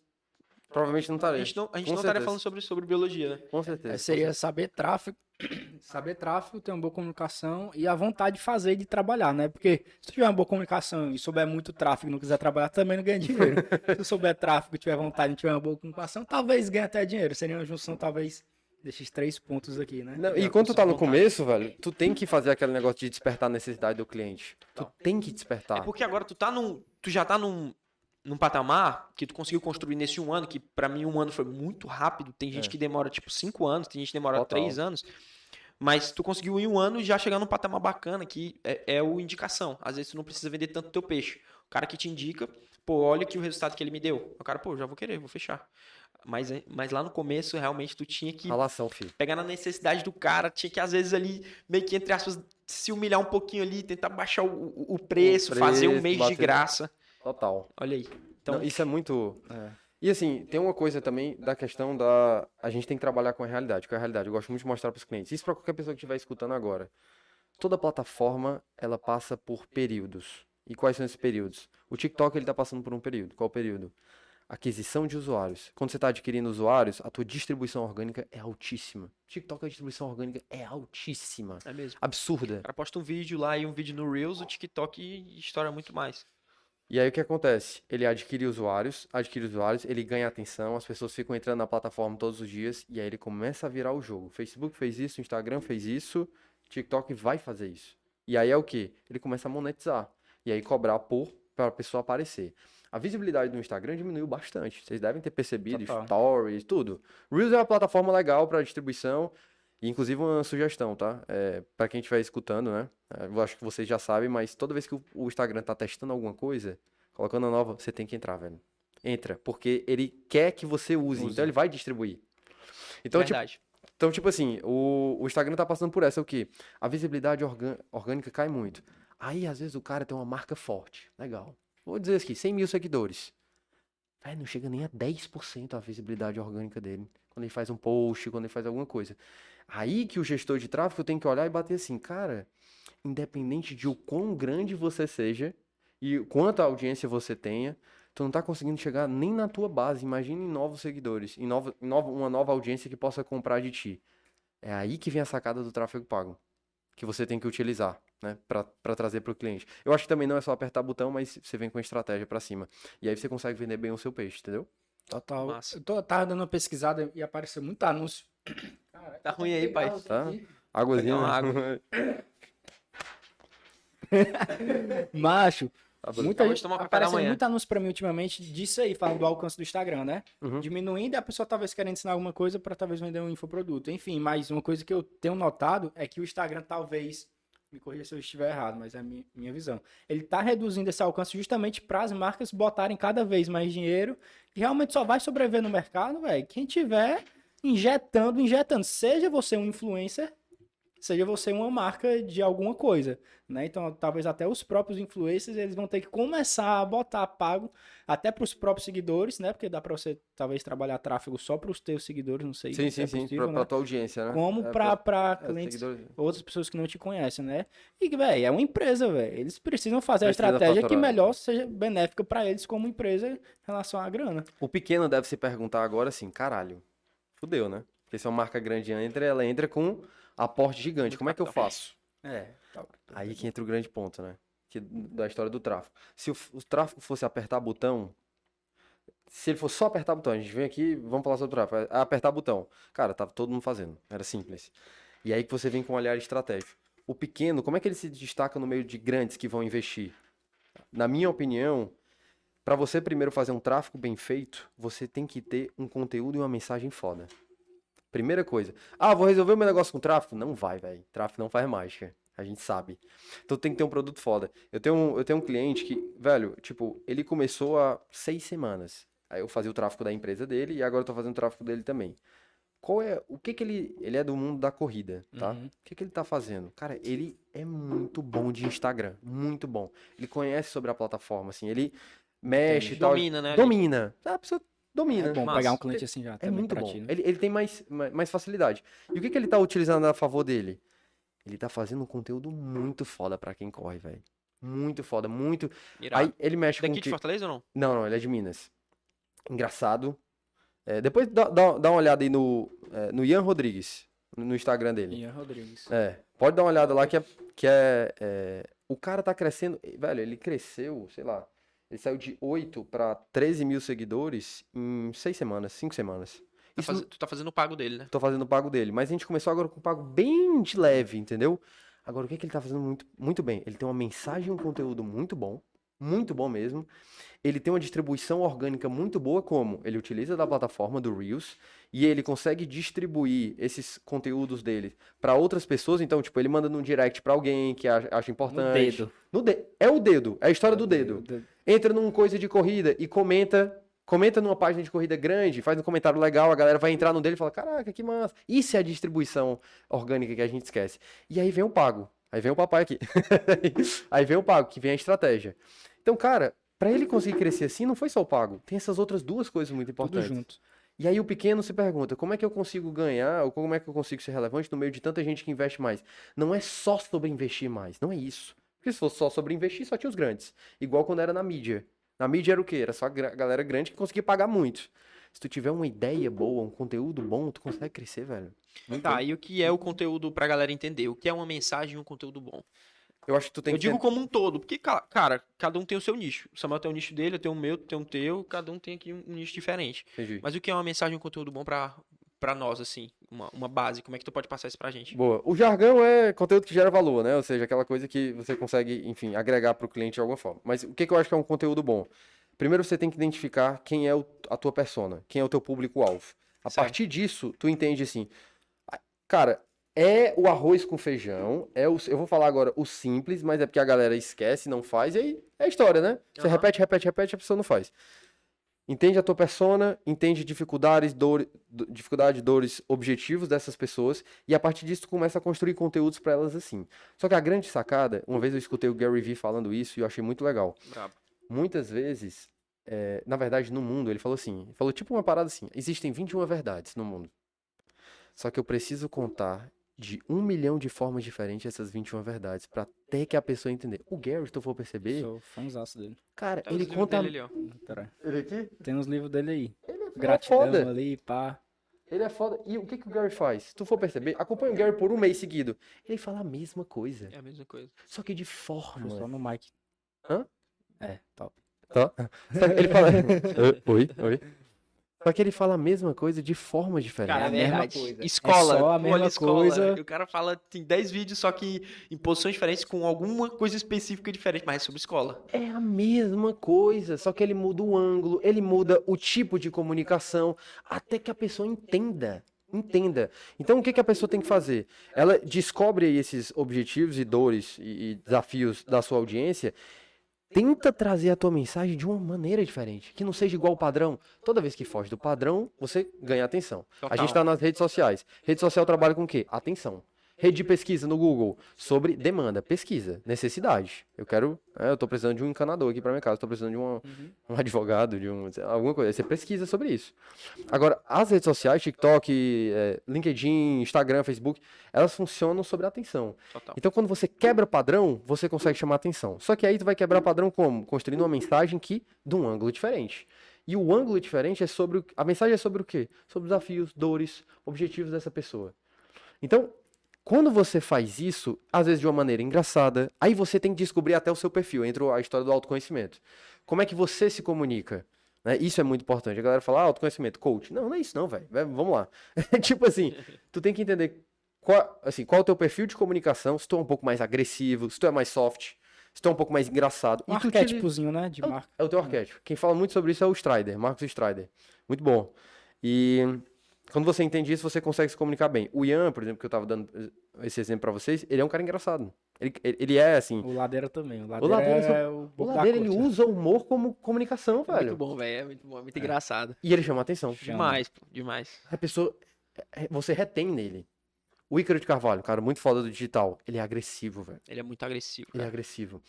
Provavelmente não a estarei. gente não, a gente não estaria falando sobre, sobre biologia, né? Com certeza. É, com seria saber tráfego, saber tráfego, ter uma boa comunicação e a vontade de fazer e de trabalhar, né? Porque se tu tiver uma boa comunicação e souber muito tráfego e não quiser trabalhar, também não ganha dinheiro. se tu souber tráfego e tiver vontade e tiver uma boa comunicação, talvez ganhe até dinheiro. Seria uma junção, talvez, desses três pontos aqui, né? Não, e quando tu tá no vontade. começo, velho, tu tem que fazer aquele negócio de despertar a necessidade do cliente. Tu tem que despertar. É porque agora tu tá num. Tu já tá num, num patamar que tu conseguiu construir nesse um ano, que pra mim um ano foi muito rápido. Tem gente É. que demora tipo cinco anos, tem gente que demora Total. três anos. Mas tu conseguiu em um ano já chegar num patamar bacana, que é, é o indicação. Às vezes tu não precisa vender tanto teu peixe. O cara que te indica, pô, olha aqui o resultado que ele me deu. O cara, pô, já vou querer, vou fechar. Mas, mas lá no começo, realmente, tu tinha que Relação, filho. pegar na necessidade do cara, tinha que às vezes ali, meio que entre aspas, se humilhar um pouquinho ali, tentar baixar o, o- o preço, fazer um preço, mês de graça. Total. Olha aí. Então, Não, isso é muito. E assim, tem uma coisa também da questão da. A gente tem que trabalhar com a realidade. Com a realidade, eu gosto muito de mostrar para os clientes. Isso para qualquer pessoa que estiver escutando agora. Toda plataforma, ela passa por períodos. E quais são esses períodos? O TikTok, ele tá passando por um período. Qual período? Aquisição de usuários. Quando você está adquirindo usuários, a tua distribuição orgânica é altíssima. TikTok, a distribuição orgânica é altíssima. É mesmo. Absurda. O cara posta um vídeo lá e um vídeo no Reels, o TikTok estoura muito mais. E aí o que acontece? Ele adquire usuários, adquire usuários, ele ganha atenção, as pessoas ficam entrando na plataforma todos os dias e aí ele começa a virar o jogo. Facebook fez isso, Instagram fez isso, TikTok vai fazer isso. E aí é o que? Ele começa a monetizar. E aí cobrar por para a pessoa aparecer. A visibilidade do Instagram diminuiu bastante. Vocês devem ter percebido, Total. stories, tudo. Reels é uma plataforma legal para distribuição. E, inclusive, uma sugestão, tá? É, para quem estiver escutando, né? É, Eu acho que vocês já sabem, mas toda vez que o, o Instagram tá testando alguma coisa, colocando a nova, você tem que entrar, velho. Entra, porque ele quer que você use, então ele vai distribuir. Então, tipo, Verdade. então, tipo assim, o, o Instagram tá passando por essa, o quê? A visibilidade orgânica cai muito. Aí, às vezes, o cara tem uma marca forte. Legal. Vou dizer aqui, 100 mil seguidores. Velho, não chega nem a 10% a visibilidade orgânica dele. Quando ele faz um post, quando ele faz alguma coisa. Aí que o gestor de tráfego tem que olhar e bater assim, cara, independente de o quão grande você seja e quanta audiência você tenha, tu não tá conseguindo chegar nem na tua base. Imagine em novos seguidores, em, nova, em nova- uma nova audiência que possa comprar de ti. É aí que vem a sacada do tráfego pago, que você tem que utilizar, né, para trazer para o cliente. Eu acho que também não é só apertar botão, mas você vem com estratégia para cima. E aí você consegue vender bem o seu peixe, entendeu? Total. Massa. Eu tô, tava dando uma pesquisada e apareceu muito anúncio. Caraca, Tá ruim aí, pai. Tá? Águazinha. Uma né? Macho, Tá muita gente, apareceu manhã. muito anúncio pra mim ultimamente disso aí, falando do alcance do Instagram, né? Uhum. Diminuindo e a pessoa talvez querendo ensinar alguma coisa pra talvez vender um infoproduto. Enfim, mas uma coisa que eu tenho notado é que o Instagram talvez, me corrija se eu estiver errado, mas é a minha, minha visão. Ele tá reduzindo esse alcance justamente para as marcas botarem cada vez mais dinheiro e realmente só vai sobreviver no mercado, velho, quem tiver injetando, injetando. Seja você um influencer, seja você uma marca de alguma coisa, né? Então, talvez até os próprios influencers, eles vão ter que começar a botar pago até para os próprios seguidores, né? Porque dá para você talvez trabalhar tráfego só para os teus seguidores, não sei Sim, se é sim, sim, possível, pra, né? tua audiência, né? Como É, para para é, clientes seguidores. outras pessoas que não te conhecem, né? E, velho, é uma empresa, velho. Eles precisam fazer Precisa a estratégia que faturar. melhor seja benéfica para eles como empresa em relação à grana. O pequeno deve se perguntar agora assim, caralho, fudeu, né? Porque se uma marca grande entra, ela entra com aporte gigante. Como é que eu faço? É. Aí que entra o grande ponto, né? Que, da história do tráfego. Se o, o tráfego fosse apertar botão, se ele fosse só apertar botão, a gente vem aqui, vamos falar sobre o tráfego, é apertar botão. Cara, tava todo mundo fazendo, era simples. E aí que você vem com um olhar estratégico. O pequeno, como é que ele se destaca no meio de grandes que vão investir? Na minha opinião, para você primeiro fazer um tráfego bem feito, você tem que ter um conteúdo e uma mensagem foda. Primeira coisa. Ah, vou resolver o meu negócio com tráfego? Não vai, velho. Tráfego não faz mágica. A gente sabe. Então tem que ter um produto foda. Eu tenho um, eu tenho um cliente que, velho, tipo, ele começou há seis semanas. Aí eu fazia o tráfego da empresa dele e agora eu tô fazendo o tráfego dele também. Qual é, o que que ele, ele é do mundo da corrida, tá? Uhum. O que que ele tá fazendo? Cara, ele é muito bom de Instagram, muito bom. Ele conhece sobre a plataforma, assim, ele mexe e tal. Domina, né? Domina. A pessoa domina. É bom Massa. pegar um cliente assim já. É muito pra bom. ti, né? ele, ele tem mais, ma- mais facilidade. E o que, que ele tá utilizando a favor dele? Ele tá fazendo um conteúdo muito foda pra quem corre, velho. Muito foda, muito. Irado. Aí ele mexe com. Daqui de que- Fortaleza ou não? Não, não, ele é de Minas. Engraçado. É, depois dá, dá, dá uma olhada aí no, é, no Ian Rodrigues, no no Instagram dele. Ian Rodrigues. É, pode dar uma olhada lá que é, que é, é, o cara tá crescendo, velho, ele cresceu, sei lá, ele saiu de 8 para 13 mil seguidores em 6 semanas, 5 semanas. Tá faz- Tu tá fazendo o pago dele, né? tô fazendo o pago dele, mas a gente começou agora com o pago bem de leve, entendeu? Agora, o que, que ele tá fazendo muito, muito bem? Ele tem uma mensagem e um conteúdo muito bom, muito bom mesmo. Ele tem uma distribuição orgânica muito boa, como ele utiliza da plataforma do Reels e ele consegue distribuir esses conteúdos dele para outras pessoas. Então, tipo, ele manda num direct para alguém que acha No importante. dedo. No de- É o dedo, é a história do dedo entra num coisa de corrida e comenta, comenta numa página de corrida grande, faz um comentário legal, a galera vai entrar no dele e fala: "Caraca, que massa". Isso é a distribuição orgânica que a gente esquece. E aí vem o pago. Aí vem o papai aqui. aí vem o pago, que vem a estratégia. Então, cara, Pra ele conseguir crescer assim, não foi só o pago. Tem essas outras duas coisas muito Tudo importantes. junto. E aí o pequeno se pergunta, como é que eu consigo ganhar, ou como é que eu consigo ser relevante no meio de tanta gente que investe mais? Não é só sobre investir mais, não é isso. Porque se fosse só sobre investir, só tinha os grandes. Igual quando era na mídia. Na mídia era o quê? Era só a galera grande que conseguia pagar muito. Se tu tiver uma ideia boa, um conteúdo bom, tu consegue crescer, velho. Muito Tá, e o que é o conteúdo pra galera entender? O que é uma mensagem e um conteúdo bom? Eu acho que tu tem eu que digo ter- como um todo, porque, ca- cara, cada um tem o seu nicho. O Samuel tem o nicho dele, eu tenho o meu, tu tem o teu, cada um tem aqui um nicho diferente. Entendi. Mas o que é uma mensagem um conteúdo bom pra, pra nós, assim? Uma, uma base, como é que tu pode passar isso pra gente? Boa. O jargão é conteúdo que gera valor, né? Ou seja, aquela coisa que você consegue, enfim, agregar para o cliente de alguma forma. Mas o que, que eu acho que é um conteúdo bom? Primeiro você tem que identificar quem é o- a tua persona, quem é o teu público-alvo. A Certo. partir disso, tu entende assim, cara, é o arroz com feijão, é o, eu vou falar agora o simples, mas é porque a galera esquece, não faz, e aí é história, né? Você Aham. repete, repete, repete, a pessoa não faz. Entende a tua persona, entende dificuldades, dor, do- dificuldade, dores, objetivos dessas pessoas e a partir disso tu começa a construir conteúdos para elas assim. Só que a grande sacada, uma vez eu escutei o Gary Vee falando isso e eu achei muito legal. Brabo. Muitas vezes, é, na verdade, no mundo, ele falou assim, ele falou tipo uma parada assim, existem 21 verdades no mundo. Só que eu preciso contar de um milhão de formas diferentes essas 21 verdades para até que a pessoa entender. O Gary, se tu for perceber, Sou fãzaço dele. cara, os ele conta... dele ali. Ele aqui? Tem uns livros dele aí. Ele é Gratidão foda. ali, pá. Ele é foda. E o que, que o Gary faz? Se tu for perceber, acompanha o Gary por um mês seguido. Ele fala a mesma coisa, É a mesma coisa. só que de Só forma. no mic. Hã? É, top. Tá? Só que ele fala. Oi, oi. Só que ele fala a mesma coisa de forma diferente. Cara, é a mesma verdade. coisa. É Escola. só a mesma escola. coisa. E O cara fala, tem 10 vídeos, só que em posições diferentes, com alguma coisa específica diferente, mas é sobre escola. É a mesma coisa, só que ele muda o ângulo, ele muda o tipo de comunicação, até que a pessoa entenda. Entenda. Então, o que, que a pessoa tem que fazer? Ela descobre aí esses objetivos e dores e, e desafios da sua audiência. Tenta trazer a tua mensagem de uma maneira diferente, que não seja igual ao padrão. Toda vez que foge do padrão, você ganha atenção. A Total. gente está nas redes sociais. Rede social trabalha com o quê? Atenção. Rede de pesquisa no Google sobre demanda, pesquisa, necessidade. Eu quero, é, eu tô precisando de um encanador aqui para minha casa, tô precisando de um, um advogado, de um, alguma coisa. Você pesquisa sobre isso. Agora, as redes sociais, TikTok, é, LinkedIn, Instagram, Facebook, elas funcionam sobre atenção. Total. Então, quando você quebra padrão, você consegue chamar atenção. Só que aí tu vai quebrar padrão como? Construindo uma mensagem que de um ângulo diferente. E o ângulo diferente é sobre o... a mensagem é sobre o quê? Sobre desafios, dores, objetivos dessa pessoa. Então, quando você faz isso, às vezes de uma maneira engraçada, aí você tem que descobrir até o seu perfil, entra a história do autoconhecimento. Como é que você se comunica? né? Isso é muito importante. A galera fala, ah, autoconhecimento, coach. Não, não é isso não, velho. Vai- Vamos lá. tipo assim, tu tem que entender qual, assim, qual é o teu perfil de comunicação, se tu é um pouco mais agressivo, se tu é mais soft, se tu é um pouco mais engraçado. Um utiliza- arquétipozinho, né? De é marca. É o teu arquétipo. Quem fala muito sobre isso é o Strider, Marcos Strider. Muito bom. E quando você entende isso, você consegue se comunicar bem. O Ian, por exemplo, que eu tava dando esse exemplo pra vocês, ele é um cara engraçado. Ele, ele é assim. O Ladeira também. O Ladeira, Ladeira é o O Ladeira, ele usa o humor como comunicação, É muito velho. bom, velho. É muito bom, é muito engraçado. E ele chama atenção. Demais, pô, demais. A pessoa. é- Você retém nele. O Ícaro de Carvalho, um cara muito foda do digital, ele é agressivo, velho. Ele é muito agressivo. Ele é cara. agressivo.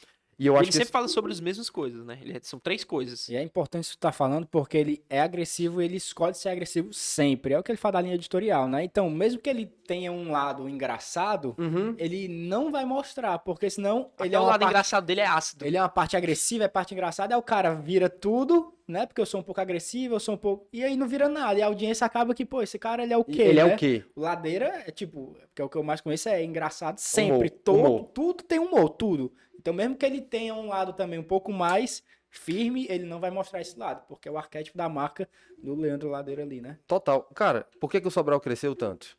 E eu Ele acho que. sempre fala sobre as mesmas coisas, né? Ele é- são três coisas. E é importante isso que tu tá falando, porque ele é agressivo e ele escolhe ser agressivo sempre. É o que ele fala da linha editorial, né? Então, mesmo que ele tenha um lado engraçado, Uhum. ele não vai mostrar, porque senão ele Até é o lado parte... engraçado dele é ácido. Ele é uma parte agressiva, é parte engraçada, aí o cara vira tudo, né? Porque eu sou um pouco agressivo, eu sou um pouco. E aí não vira nada. E a audiência acaba que, pô, esse cara ele é o quê? ele é né? o quê? O Ladeira é tipo, porque é o que eu mais conheço é engraçado sempre. Humor, todo, humor. Tudo tem humor, tudo. Então, mesmo que ele tenha um lado também um pouco mais firme, ele não vai mostrar esse lado, porque é o arquétipo da marca do Leandro Ladeira ali, né? Total. Cara, por que, que o Sobral cresceu tanto?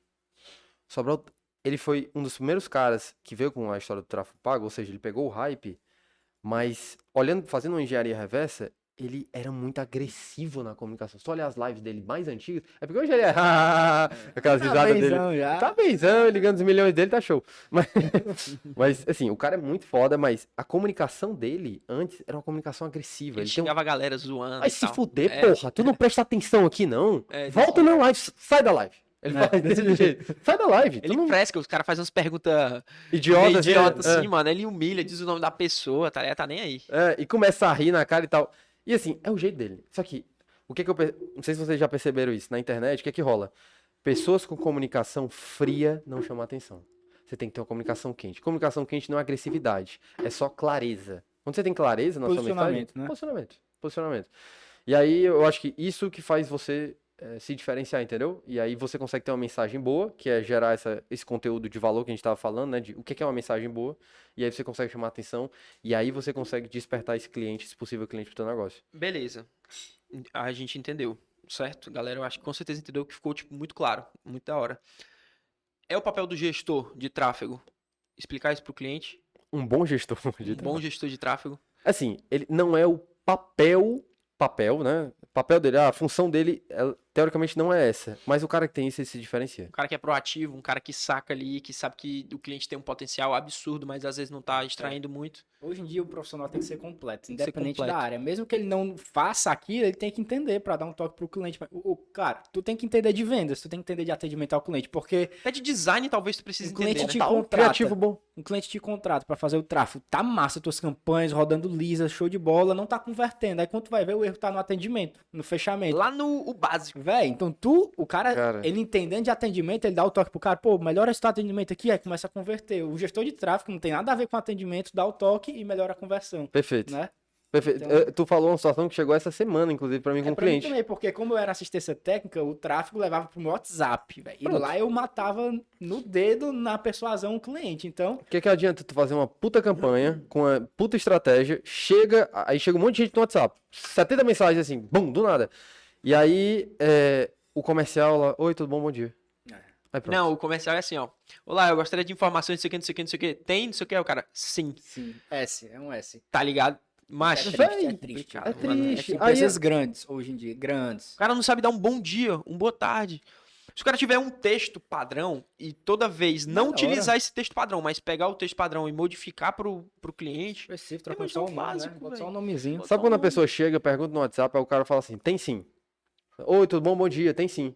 O Sobral, ele foi um dos primeiros caras que veio com a história do tráfego pago, ou seja, ele pegou o hype, mas olhando, fazendo uma engenharia reversa, ele era muito agressivo na comunicação. Se tu olhar as lives dele mais antigas, é porque hoje ele é aquelas risadas dele. benzão já. Tá benzão, ligando os milhões dele, tá show. Mas, mas, assim, o cara é muito foda, mas a comunicação dele antes era uma comunicação agressiva. Ele Ele tem um xingava a galera zoando. Vai e se tal. fuder, É, porra. Tu não presta atenção aqui, não. É, Volta na live, sai da live. Ele É. faz desse jeito. Sai da live. tu Ele não... fresca, os caras fazem umas perguntas Idiota, assim, idiota é. assim, mano. Ele humilha, diz o nome da pessoa, tá, tá nem aí. É, e começa a rir na cara e tal. E assim, é o jeito dele. Só que, o que que eu. Não sei se vocês já perceberam isso. Na internet, o que é que rola? Pessoas com comunicação fria não chamam atenção. Você tem que ter uma comunicação quente. Comunicação quente não é agressividade, é só clareza. Quando você tem clareza na sua mensagem. Posicionamento, né? Posicionamento. Posicionamento. E aí eu acho que isso que faz você eh, se diferenciar, entendeu? E aí você consegue ter uma mensagem boa, que é gerar essa, esse conteúdo de valor que a gente estava falando, né? De o que é uma mensagem boa. E aí você consegue chamar atenção. E aí você consegue despertar esse cliente, esse possível cliente pro teu negócio. Beleza. A gente entendeu, certo? Galera, eu acho que com certeza entendeu que ficou tipo, muito claro, muito da hora. É o papel do gestor de tráfego explicar isso pro cliente? Um bom gestor de Um bom gestor de tráfego. Assim, ele não é o papel, papel, né? Papel dele, a função dele, teoricamente não é essa. Mas o cara que tem isso, ele se diferencia. Um cara que é proativo, um cara que saca ali, que sabe que o cliente tem um potencial absurdo, mas às vezes não tá extraindo muito. Hoje em dia o profissional tem que ser completo, Tem que ser independente completo. da área. Mesmo que ele não faça aquilo, ele tem que entender pra dar um toque pro cliente. O, o- cara, tu tem que entender de vendas, tu tem que entender de atendimento ao cliente, porque Até de design talvez tu precise O cliente entender, te né? Tá um contrata. criativo bom. um cliente te contrata pra fazer o tráfego, tá massa tuas campanhas, rodando lisa, show de bola, não tá convertendo. Aí quando tu vai ver, o erro tá no atendimento, no fechamento. Lá no o básico. Véi, então tu, o cara, Cara. ele entendendo de atendimento, ele dá o toque pro cara, pô, melhora esse atendimento aqui, aí começa a converter. O gestor de tráfego não tem nada a ver com atendimento, dá o toque e melhora a conversão, Perfeito. né? Perfeito. Então- Eh, Tu falou uma situação que chegou essa semana, inclusive, pra mim com É um pra mim cliente. também, porque como eu era assistência técnica, o tráfego levava pro meu WhatsApp, velho. E lá eu matava no dedo, na persuasão, o cliente. Então, O que, que adianta tu fazer uma puta campanha com uma puta estratégia, chega, aí chega um monte de gente no WhatsApp, 70 mensagens assim, bum, do nada. E aí, é, o comercial lá, oi, tudo bom, bom dia. É. Aí. Não, o comercial é assim, ó. Olá, eu gostaria de informações, não sei o que, não sei o que, não sei o que. Tem, não sei o que, o cara. Sim, sim, S, é um S. tá ligado? Mas, É o triste, é triste, é cara. triste. É que Aí- empresas grandes, hoje em dia, grandes. cara não sabe dar um bom dia, um boa tarde. Se o cara tiver um texto padrão e toda vez não utilizar esse texto padrão, mas pegar o texto padrão e modificar pro, pro cliente, Específico, É, trocar só é o o né? básico, Bota só um nomezinho. Sabe quando a pessoa chega, pergunta no WhatsApp, aí o cara fala assim, tem sim. Oi, tudo bom, bom dia, tem sim.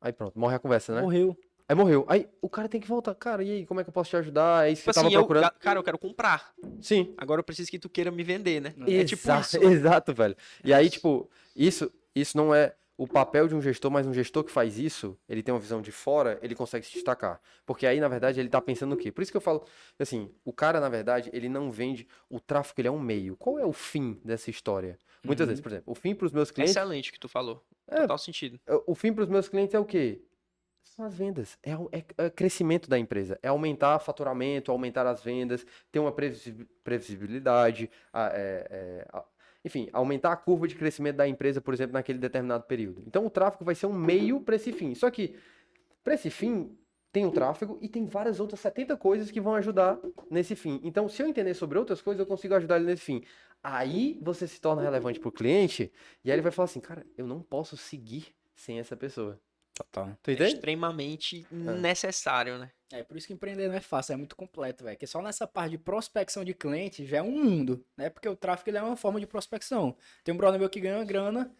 Aí pronto, morre a conversa, né? Morreu. Aí morreu. Aí o cara tem que voltar, cara, e aí, como é que eu posso te ajudar? É isso que tipo você tava assim, eu, procurando? cara, eu quero comprar. Sim. Agora eu preciso que tu queira me vender, né? É tipo Exa- isso. Exato, velho. E aí, tipo, isso, isso não é o papel de um gestor, mas um gestor que faz isso, ele tem uma visão de fora, ele consegue se destacar. Porque aí, na verdade, ele tá pensando no quê? Por isso que eu falo, assim, o cara, na verdade, ele não vende, o tráfico, ele é um meio. Qual é o fim dessa história? Muitas Uhum. vezes, por exemplo, o fim pros meus clientes, Excelente que tu falou. É. Total sentido. o fim pros meus clientes é o quê? São as vendas, é, o- é- é crescimento da empresa, é aumentar faturamento, aumentar as vendas, ter uma previsi- previsibilidade, a- é- é, a- enfim, aumentar a curva de crescimento da empresa, por exemplo, naquele determinado período. Então o tráfego vai ser um meio para esse fim. Só que para esse fim tem o tráfego e tem várias outras 70 coisas que vão ajudar nesse fim. Então, se eu entender sobre outras coisas, eu consigo ajudar ele nesse fim. Aí você se torna relevante para o cliente e aí ele vai falar assim, cara, eu não posso seguir sem essa pessoa. Total. Tu É entende? extremamente necessário, né? É por isso que empreender não é fácil, é muito completo, velho. Porque só nessa parte de prospecção de cliente já é um mundo, né? Porque o tráfego ele é uma forma de prospecção. Tem um brother meu que ganha uma grana,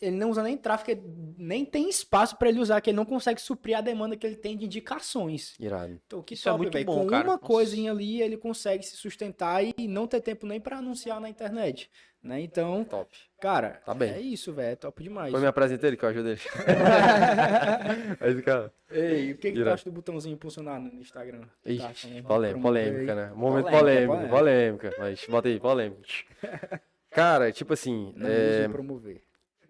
ele não usa nem tráfego, nem tem espaço pra ele usar, que ele não consegue suprir a demanda que ele tem de indicações. Irado. Então, que Isso é top, muito velho. bom, Com cara. uma Nossa. coisinha ali, ele consegue se sustentar e não ter tempo nem pra anunciar na internet, né? Então, Top. cara, Tá bem. é isso, velho. É top demais. Foi me apresenta ele que eu ajudo ele. Aí cara. Ei, o que, que tu acha do botãozinho funcionar no Instagram? Ixi, Tá, polêmica, polêmica, né? Momento Polêmica, polêmico, polêmica. Mas bota aí, polêmica. Cara, tipo assim, Não é... use promover.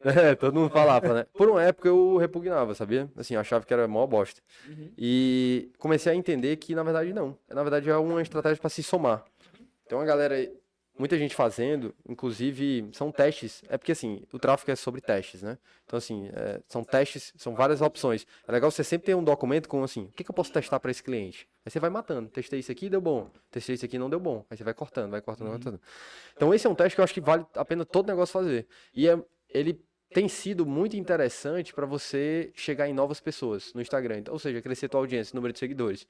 É, todo mundo falava, né? Por uma época eu repugnava, sabia? Assim, achava que era mó bosta. Uhum. E comecei a entender que, na verdade, não. Na verdade, é uma estratégia para se somar. Tem uma galera, aí, muita gente fazendo, inclusive, são testes. É porque, assim, o tráfego é sobre testes, né? Então, assim, é, são testes, são várias opções. É legal você sempre ter um documento com, assim, o que, que eu posso testar para esse cliente? Aí você vai matando. Testei isso aqui, deu bom. Testei isso aqui, não deu bom. Aí você vai cortando, vai cortando, vai cortando. Então, esse é um teste que eu acho que vale a pena todo negócio fazer. E é, ele tem sido muito interessante para você chegar em novas pessoas no Instagram. Ou seja, crescer tua audiência, número de seguidores.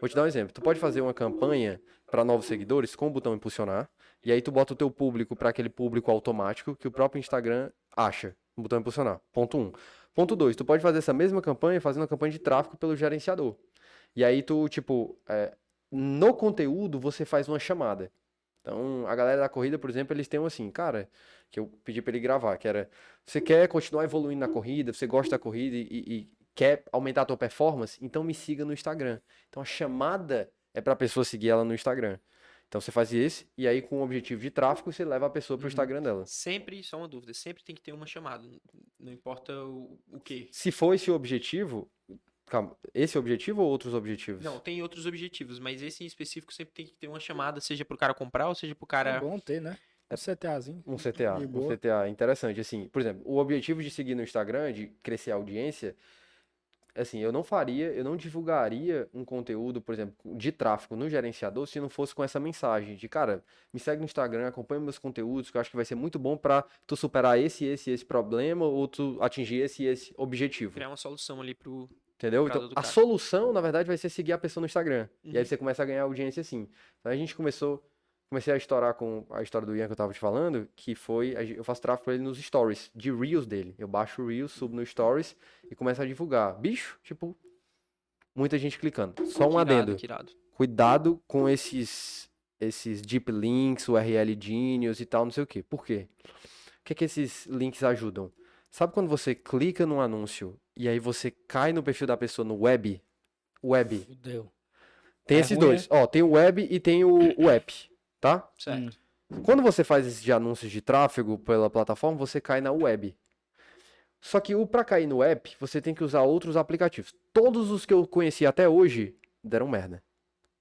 Vou te dar um exemplo. Tu pode fazer uma campanha para novos seguidores com o botão impulsionar, e aí tu bota o teu público para aquele público automático que o próprio Instagram acha. no botão impulsionar. Ponto 1. Um. Ponto 2, tu pode fazer essa mesma campanha fazendo uma campanha de tráfego pelo gerenciador. E aí tu, tipo, é, no conteúdo você faz uma chamada. Então, a galera da corrida, por exemplo, eles têm um assim, cara, que eu pedi para ele gravar, que era, você quer continuar evoluindo na corrida, você gosta da corrida e, e quer aumentar a tua performance, então me siga no Instagram. Então, a chamada é para a pessoa seguir ela no Instagram. Então você faz esse, e aí com o objetivo de tráfego, você leva a pessoa para o Uhum. Instagram dela. Sempre, só uma dúvida, sempre tem que ter uma chamada. Não importa o, o quê. Se for esse o objetivo, calma, esse é o objetivo ou outros objetivos? Não, tem outros objetivos, mas esse em específico sempre tem que ter uma chamada, seja pro cara comprar ou seja pro cara. É bom ter, né? Um CTAzinho. Um CTA, um. CTA interessante, assim, por exemplo, o objetivo de seguir no Instagram, de crescer a audiência, assim, eu não faria, eu não divulgaria um conteúdo, por exemplo, de tráfego no gerenciador se não fosse com essa mensagem de, cara, me segue no Instagram, acompanha meus conteúdos, que eu acho que vai ser muito bom pra tu superar esse, esse, esse problema ou tu atingir esse, esse objetivo. Criar uma solução ali pro. Entendeu? Então, a solução, na verdade, vai ser seguir a pessoa no Instagram. E aí Uhum. você começa a ganhar audiência assim. Então a gente começou, comecei a estourar com a história do Ian que eu tava te falando, que foi, eu faço tráfego pra ele nos stories, de Reels dele. Eu baixo o Reels, subo no stories e começo a divulgar. Bicho, tipo, muita gente clicando. Só um Que adendo. irado. Cuidado com esses esses deep links, URL genius e tal, não sei o quê. Por quê? O que é que esses links ajudam? Sabe quando você clica num anúncio e aí você cai no perfil da pessoa no web? Web. Fudeu. Tem É esses ruim, dois. Ó, tem o web e tem o, o app, tá? Certo. Quando você faz esses anúncios de tráfego pela plataforma, você cai na web. Só que o para cair no app, você tem que usar outros aplicativos. Todos os que eu conheci até hoje deram merda.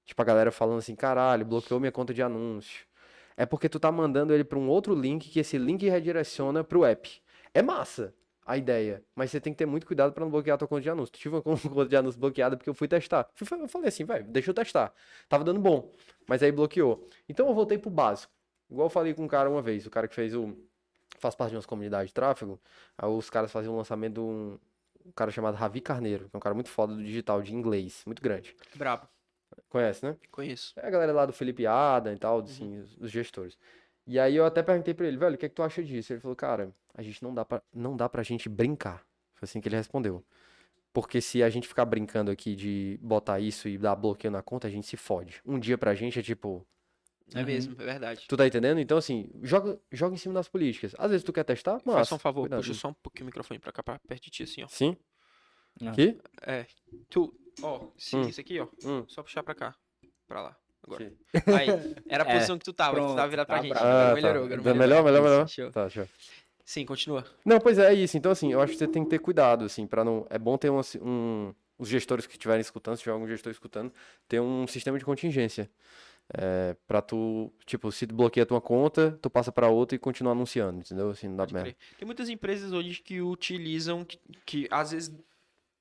Tipo a galera falando assim, caralho, bloqueou minha conta de anúncio. É porque tu tá mandando ele para um outro link que esse link redireciona pro app. É massa a ideia, mas você tem que ter muito cuidado para não bloquear a tua conta de anúncio. Tive uma conta de anúncio bloqueada porque eu fui testar. Eu falei assim, vai, deixa eu testar. Tava dando bom, mas aí bloqueou. Então eu voltei pro básico. Igual eu falei com um cara uma vez, o cara que fez o. faz parte de umas comunidades de tráfego. Aí os caras faziam um lançamento de um, um cara chamado Ravi Carneiro, que é um cara muito foda do digital, de inglês, muito grande. Brabo. Conhece, né? Conheço. É a galera lá do Felipe Adam e tal, assim, os, os gestores. E aí eu até perguntei pra ele, velho, o que é que tu acha disso? Ele falou, cara, a gente não dá pra, não dá pra gente brincar. Foi assim que ele respondeu. Porque se a gente ficar brincando aqui de botar isso e dar bloqueio na conta, a gente se fode. Um dia pra gente é tipo, É Uhum. mesmo, é verdade. Tu tá entendendo? Então, assim, joga, joga em cima das políticas. Às vezes tu quer testar, mas. Faz só um favor, cuidado. puxa só um pouquinho o microfone pra cá, pra perto de ti, assim, ó. Sim? Ah. Aqui? É. Tu, ó, sim, Hum. isso aqui, ó. Hum. Só puxar pra cá. Pra lá. Agora. Aí, era a É, posição que tu tava, que tu pronto, tava virado pra tá gente. Ah, melhorou, tá. agora Tá melhorou. melhor, melhor, melhor. show. Tá, show. Sim, continua. Não, pois é, é isso. Então, assim, eu acho que você tem que ter cuidado, assim, para não. É bom ter um, assim, um- os gestores que estiverem escutando, se tiver algum gestor escutando, ter um sistema de contingência. É, pra tu, tipo, se tu bloqueia a tua conta, tu passa pra outra e continua anunciando, entendeu? Assim, não dá merda. Tem muitas empresas hoje que utilizam, que, que às vezes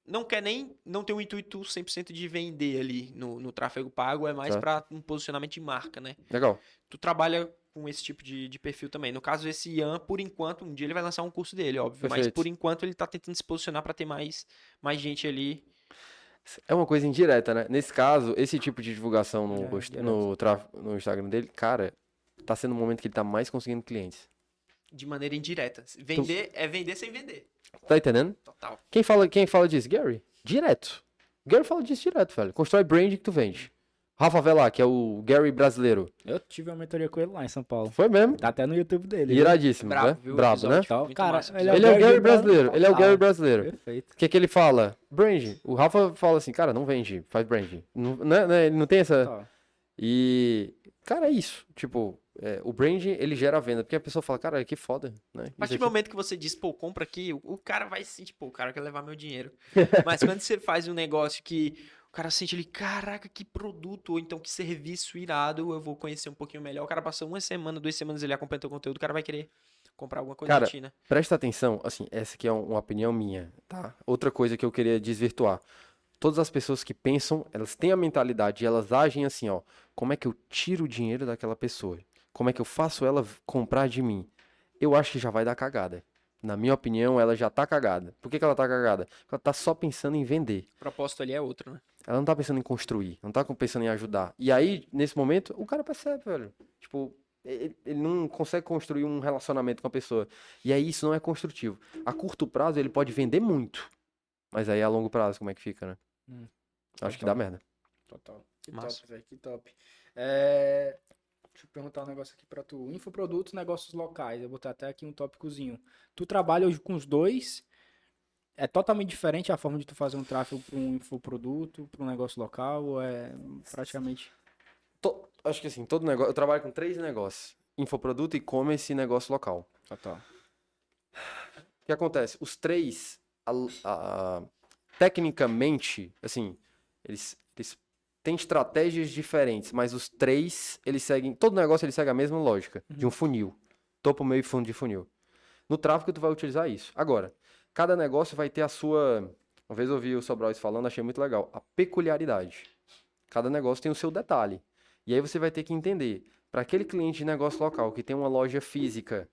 não quer nem, não tem o intuito 100% de vender ali no, no tráfego pago, é mais pra um posicionamento de marca, né? Legal. Tu trabalha com esse tipo de, de perfil também. No caso, esse Ian, por enquanto, um dia ele vai lançar um curso dele, óbvio, mas Perfeito. por enquanto ele tá tentando se posicionar pra ter mais, mais gente ali. É uma coisa indireta, né? Nesse caso, esse tipo de divulgação no, É, no, traf- no Instagram dele, cara, tá sendo um momento que ele tá mais conseguindo clientes. De maneira indireta. Vender é vender sem vender. Tá entendendo? Total. Quem fala, quem fala disso? Gary. Direto. Gary fala disso direto, velho. Constrói brand que tu vende. Rafa Velar, que é o Gary brasileiro. Eu tive uma mentoria com ele lá em São Paulo. Foi mesmo. Tá até no YouTube dele. Iradíssimo, Bravo, né? viu? o Brabo, né? Então, Muito cara, ele é o Ele é o Gary Gary brasileiro. Ele é o. Gary brasileiro. Perfeito. O que que ele fala? Brand. O Rafa fala assim, cara, não vende, faz brand. Não, né, né, ele não tem essa... E, cara, é isso. Tipo, é, o brand, ele gera venda. Porque a pessoa fala, cara, que foda, né? A partir do momento que você diz, pô, compra aqui, o, o cara vai se sentir, pô, o cara quer levar meu dinheiro. Mas quando você faz um negócio que o cara sente ali, caraca, que produto, ou então que serviço irado, eu vou conhecer um pouquinho melhor. O cara passou uma semana, duas semanas ele acompanha teu conteúdo, o cara vai querer comprar alguma coisa Cara, ti, né? Presta atenção, assim, essa aqui é um- uma opinião minha, tá? Outra coisa que eu queria desvirtuar. Todas as pessoas que pensam, elas têm a mentalidade e elas agem assim, ó. Como é que eu tiro o dinheiro daquela pessoa? Como é que eu faço ela comprar de mim? Eu acho que já vai dar cagada. Na minha opinião, ela já tá cagada. Por que, que ela tá cagada? Porque ela tá só pensando em vender. O propósito ali é outro, né? Ela não tá pensando em construir, não tá pensando em ajudar. E aí, nesse momento, o cara percebe, velho. Tipo, ele, ele não consegue construir um relacionamento com a pessoa. E aí isso não é construtivo. A curto prazo ele pode vender muito, mas aí a longo prazo como é que fica, né? Hum, Acho que total. dá merda. Total. Que Massa. top, velho. Que top. É, Deixa eu perguntar um negócio aqui pra tu. Infoprodutos, negócios locais. Eu vou botar até aqui um tópicozinho. Tu trabalha hoje com os dois. É totalmente diferente a forma de tu fazer um tráfego para um infoproduto, para um negócio local, ou é praticamente. To- Acho que assim, todo negócio. Eu trabalho com três negócios: infoproduto, e-commerce e negócio local. Total. O que acontece? Os três, a- a- tecnicamente, assim, eles, eles têm estratégias diferentes, mas os três, eles seguem. Todo negócio ele segue a mesma lógica de um funil. Topo, meio e fundo de funil. No tráfego, tu vai utilizar isso. Agora, cada negócio vai ter a sua. Uma vez eu ouvi o Sobral falando, achei muito legal. A peculiaridade. Cada negócio tem o seu detalhe. E aí você vai ter que entender. Para aquele cliente de negócio local que tem uma loja física,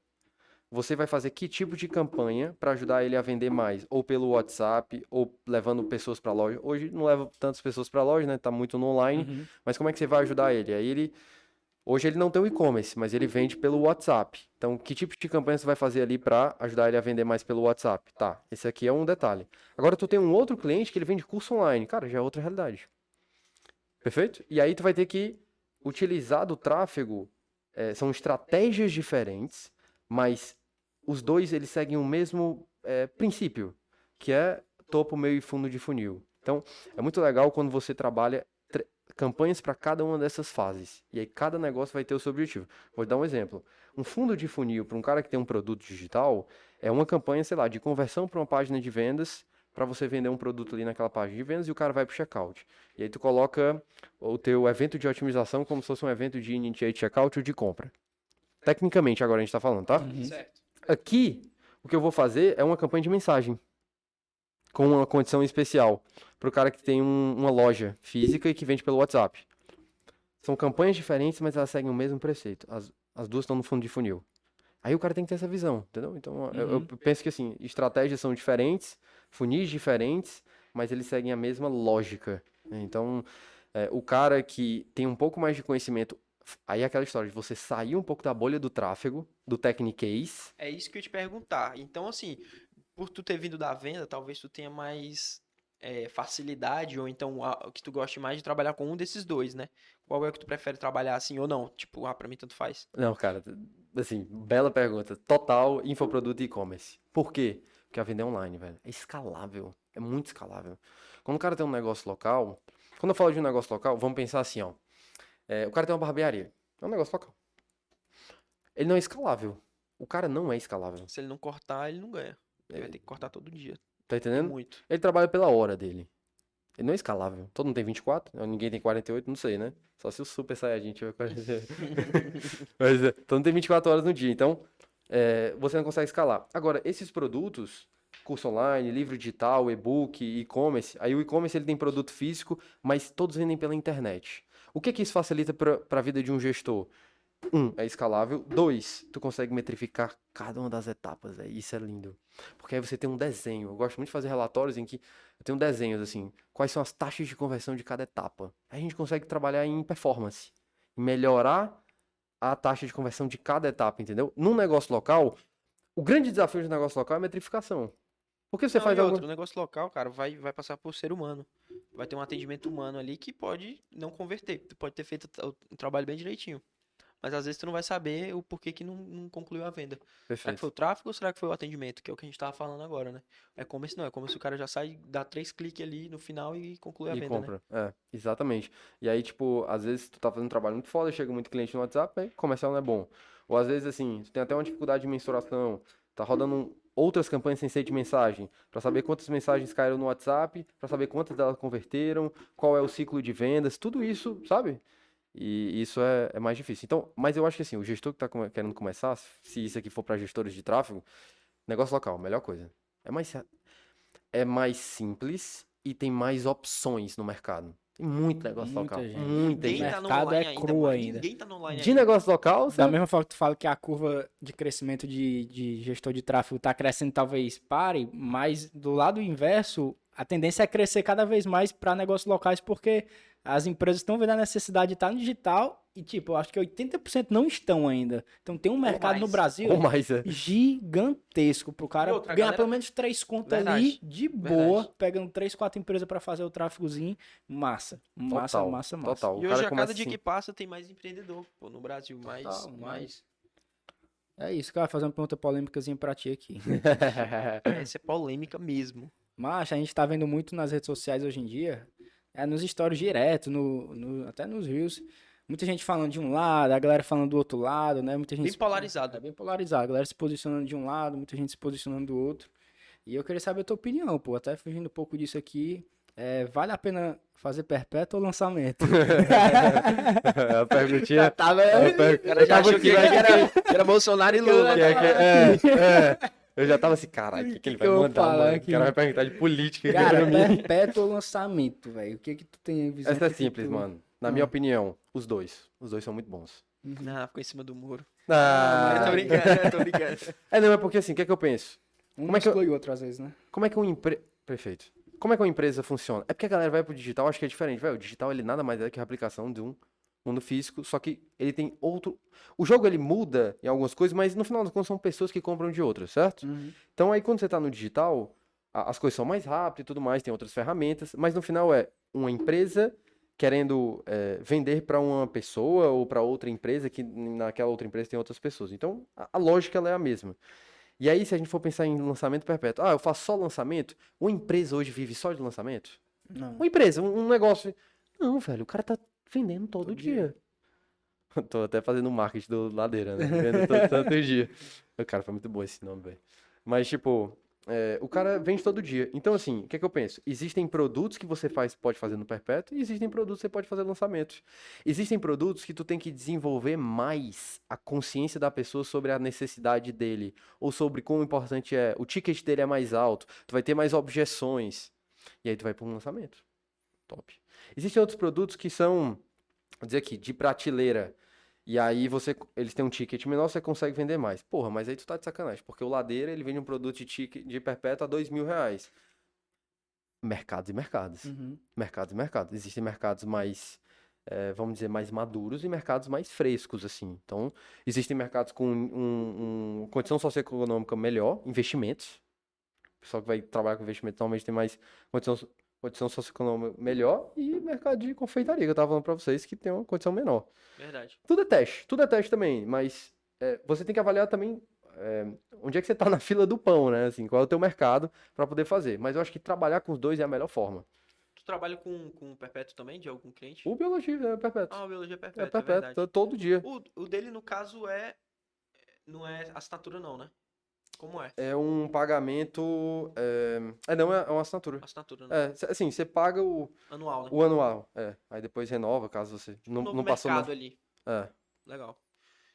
você vai fazer que tipo de campanha para ajudar ele a vender mais? Ou pelo WhatsApp, ou levando pessoas para a loja. Hoje não leva tantas pessoas para a loja, né? Tá muito no online. Uhum. Mas como é que você vai ajudar ele? Aí ele. Hoje ele não tem o e-commerce, mas ele vende pelo WhatsApp. Então, que tipo de campanha você vai fazer ali para ajudar ele a vender mais pelo WhatsApp? Tá, esse aqui é um detalhe. Agora tu tem um outro cliente que ele vende curso online. Cara, já é outra realidade. Perfeito? E aí tu vai ter que utilizar do tráfego. eh, são estratégias diferentes, mas os dois eles seguem o mesmo eh, princípio, que é topo, meio e fundo de funil. Então, é muito legal quando você trabalha campanhas para cada uma dessas fases. E aí cada negócio vai ter o seu objetivo. Vou dar um exemplo. Um fundo de funil para um cara que tem um produto digital é uma campanha, sei lá, de conversão para uma página de vendas para você vender um produto ali naquela página de vendas e o cara vai para o checkout. E aí tu coloca o teu evento de otimização como se fosse um evento de initiate checkout ou de compra. Tecnicamente agora a gente está falando, tá? Uhum. Certo. Aqui, o que eu vou fazer é uma campanha de mensagem. Com uma condição especial. Para o cara que tem um- uma loja física e que vende pelo WhatsApp. São campanhas diferentes, mas elas seguem o mesmo preceito. As, as duas estão no fundo de funil. Aí o cara tem que ter essa visão, entendeu? Então, eu, eu Uhum. penso que assim, estratégias são diferentes, funis diferentes, mas eles seguem a mesma lógica. né? Então, é, o cara que tem um pouco mais de conhecimento, aí é aquela história de você sair um pouco da bolha do tráfego, do techniquez, É isso que eu ia te perguntar. Então, assim, por tu ter vindo da venda, talvez tu tenha mais é, facilidade, ou então a- que tu goste mais de trabalhar com um desses dois, né? Qual é o que tu prefere trabalhar assim ou não? Tipo, ah, pra mim tanto faz. Não, cara, assim, bela pergunta. Total infoproduto e e-commerce. Por quê? Porque a venda é online, velho. É escalável. É muito escalável. Quando o cara tem um negócio local, quando eu falo de um negócio local, vamos pensar assim, ó. É, o cara tem uma barbearia. É um negócio local. Ele não é escalável. O cara não é escalável. Se ele não cortar, ele não ganha. Ele vai ter que cortar todo dia. Tá entendendo? Muito. Ele trabalha pela hora dele. Ele não é escalável. Todo mundo tem 24, ninguém tem 48, não sei, né? Só se o Super Saiyajin tiver 48. Mas é, todo mundo tem 24 horas no dia, então é, você não consegue escalar. Agora, esses produtos, curso online, livro digital, e-book, e-commerce, aí o e-commerce ele tem produto físico, mas todos vendem pela internet. O que que isso facilita para a vida de um gestor? Um, é escalável. Dois, tu consegue metrificar cada uma das etapas, é isso é lindo. Porque aí você tem um desenho. Eu gosto muito de fazer relatórios em que eu tenho desenhos assim, quais são as taxas de conversão de cada etapa. Aí a gente consegue trabalhar em performance, melhorar a taxa de conversão de cada etapa, entendeu? Num negócio local, o grande desafio do negócio local é a metrificação. Porque você Não, faz e algo outro, o negócio local, cara, vai, vai passar por ser humano. Vai ter um atendimento humano ali que pode não converter. Tu pode ter feito o trabalho bem direitinho. Mas às vezes tu não vai saber o porquê que não, não concluiu a venda. Será que Perfeito. foi o tráfego ou será que foi o atendimento? Que é o que a gente tava falando agora, né? É como se não, é como se o cara já sai, dá três cliques ali no final e conclui a E venda, né? compra. É, exatamente. E aí, tipo, às vezes tu tá fazendo um trabalho muito foda, chega muito cliente no WhatsApp, aí comercial não é bom. Ou às vezes, assim, tu tem até uma dificuldade de mensuração, tá rodando um- outras campanhas sem ser de mensagem, pra saber quantas mensagens caíram no WhatsApp, pra saber quantas delas converteram, qual é o ciclo de vendas, tudo isso, sabe? E isso é, é mais difícil. Então, mas eu acho que assim, o gestor que tá come- querendo começar, se isso aqui for para gestores de tráfego, negócio local, melhor coisa. É mais, é mais simples e tem mais opções no mercado. Tem muito negócio Muita local. gente. Muita Ninguém gente. tá no mercado online é ainda, cru ainda. Ninguém tá no online De ainda. negócio local, Da você... mesma forma que tu fala que a curva de crescimento de, de gestor de tráfego tá crescendo, talvez pare, mas do lado inverso, a tendência é crescer cada vez mais para negócios locais, porque as empresas estão vendo a necessidade de estar no digital e, tipo, eu acho que 80% não estão ainda. Então tem um mercado no. Brasil mais, é. gigantesco pro cara E outra, a ganhar galera- pelo menos três contas Verdade, ali de boa, verdade. pegando três, quatro empresas pra fazer o tráfegozinho. Massa. Massa, Total, massa, massa. total. E hoje, a cada dia assim. que passa, tem mais empreendedor, pô, no Brasil. Mais, Total, mais... É isso, cara. Fazer uma pergunta polêmicazinha pra ti aqui. Essa é polêmica mesmo. Mas a gente tá vendo muito nas redes sociais hoje em dia, é nos stories direto, no, no- até nos reels. Muita gente falando de um lado, a galera falando do outro lado, né? Muita gente Bem se- polarizado. É bem polarizado. A galera se posicionando de um lado, muita gente se posicionando do outro. E eu queria saber a tua opinião, pô. Até fugindo um pouco disso aqui. É, vale a pena fazer perpétuo ou lançamento? a perguntinha. tava... a per- cara já eu tava achou aqui, que mas- era, que era Bolsonaro e Lula. que é- que é- é, é. Eu já tava assim, caralho, o que, que ele Que vai mandar, falar mano? aqui? O cara vai perguntar de política Cara, perpétuo ou lançamento, velho? O que que tu tem visão? Essa é que simples, tu- mano. Na Ah. minha opinião, os dois. Os dois são muito bons. Não, ficou em cima do muro. Ah, eu tô brincando, eu tô brincando. É, não, é porque assim, o que é que eu penso? Um Como é que eu- exclui o outro às vezes, né? Como é que uma empresa. Perfeito. Como é que uma empresa funciona? É porque a galera vai pro digital, acho que é diferente, velho. O digital ele nada mais é que a aplicação de um mundo físico, só que ele tem outro. O jogo ele muda em algumas coisas, mas no final das contas são pessoas que compram de outras, certo? Então aí quando você tá no digital, as coisas são mais rápidas e tudo mais, tem outras ferramentas, mas no final é uma empresa querendo é, vender para uma pessoa ou para outra empresa que naquela outra empresa tem outras pessoas. Então a, a lógica é a mesma. E aí se a gente for pensar em lançamento perpétuo, ah, eu faço só lançamento? Uma empresa hoje vive só de lançamento? Não. Uma empresa, um, um negócio. Não, velho, o cara tá vendendo todo, Todo dia. Tô até fazendo marketing do Ladeira, né? Vendo todo, todo dia. O cara foi muito bom esse nome, velho. Mas, tipo, é, o cara vende todo dia. Então, assim, o que é que eu penso? Existem produtos que você faz, pode fazer no perpétuo e existem produtos que você pode fazer lançamentos. Existem produtos que tu tem que desenvolver mais a consciência da pessoa sobre a necessidade dele. Ou sobre quão importante é. O ticket dele é mais alto. Tu vai ter mais objeções. E aí tu vai para um lançamento. Top. Existem outros produtos que são, vou dizer aqui, de prateleira. E aí você, eles têm um ticket menor, você consegue vender mais. Porra, mas aí tu tá de sacanagem, porque o Ladeira, ele vende um produto de ticket de perpétuo a dois mil reais. Mercados e mercados. Uhum. Mercados e mercados. Existem mercados mais, eh, vamos dizer, mais maduros e mercados mais frescos, assim. Então, existem mercados com um, um- condição socioeconômica melhor, investimentos. O pessoal que vai trabalhar com investimento normalmente tem mais condição, condição socioeconômica melhor e mercado de confeitaria, que eu tava falando pra vocês, que tem uma condição menor. Verdade. Tudo é teste, tudo é teste também, mas é, você tem que avaliar também é, onde é que você tá na fila do pão, né? Assim, qual é o teu mercado pra poder fazer. Mas eu acho que trabalhar com os dois é a melhor forma. Tu trabalha com, com perpétuo também, de algum cliente? O biologia é perpétuo. Ah, o biologia é é perpétuo, é, perpétuo, verdade. to- todo dia. O, o dele, no caso, é... Não é assinatura, não, né? Como é? É um pagamento. É, é não, é é uma assinatura. Assinatura, né? É, assim, você paga o, Anual, né? o anual. É, aí depois renova, caso você não, Um novo não passou. no- mercado ali. É. Legal.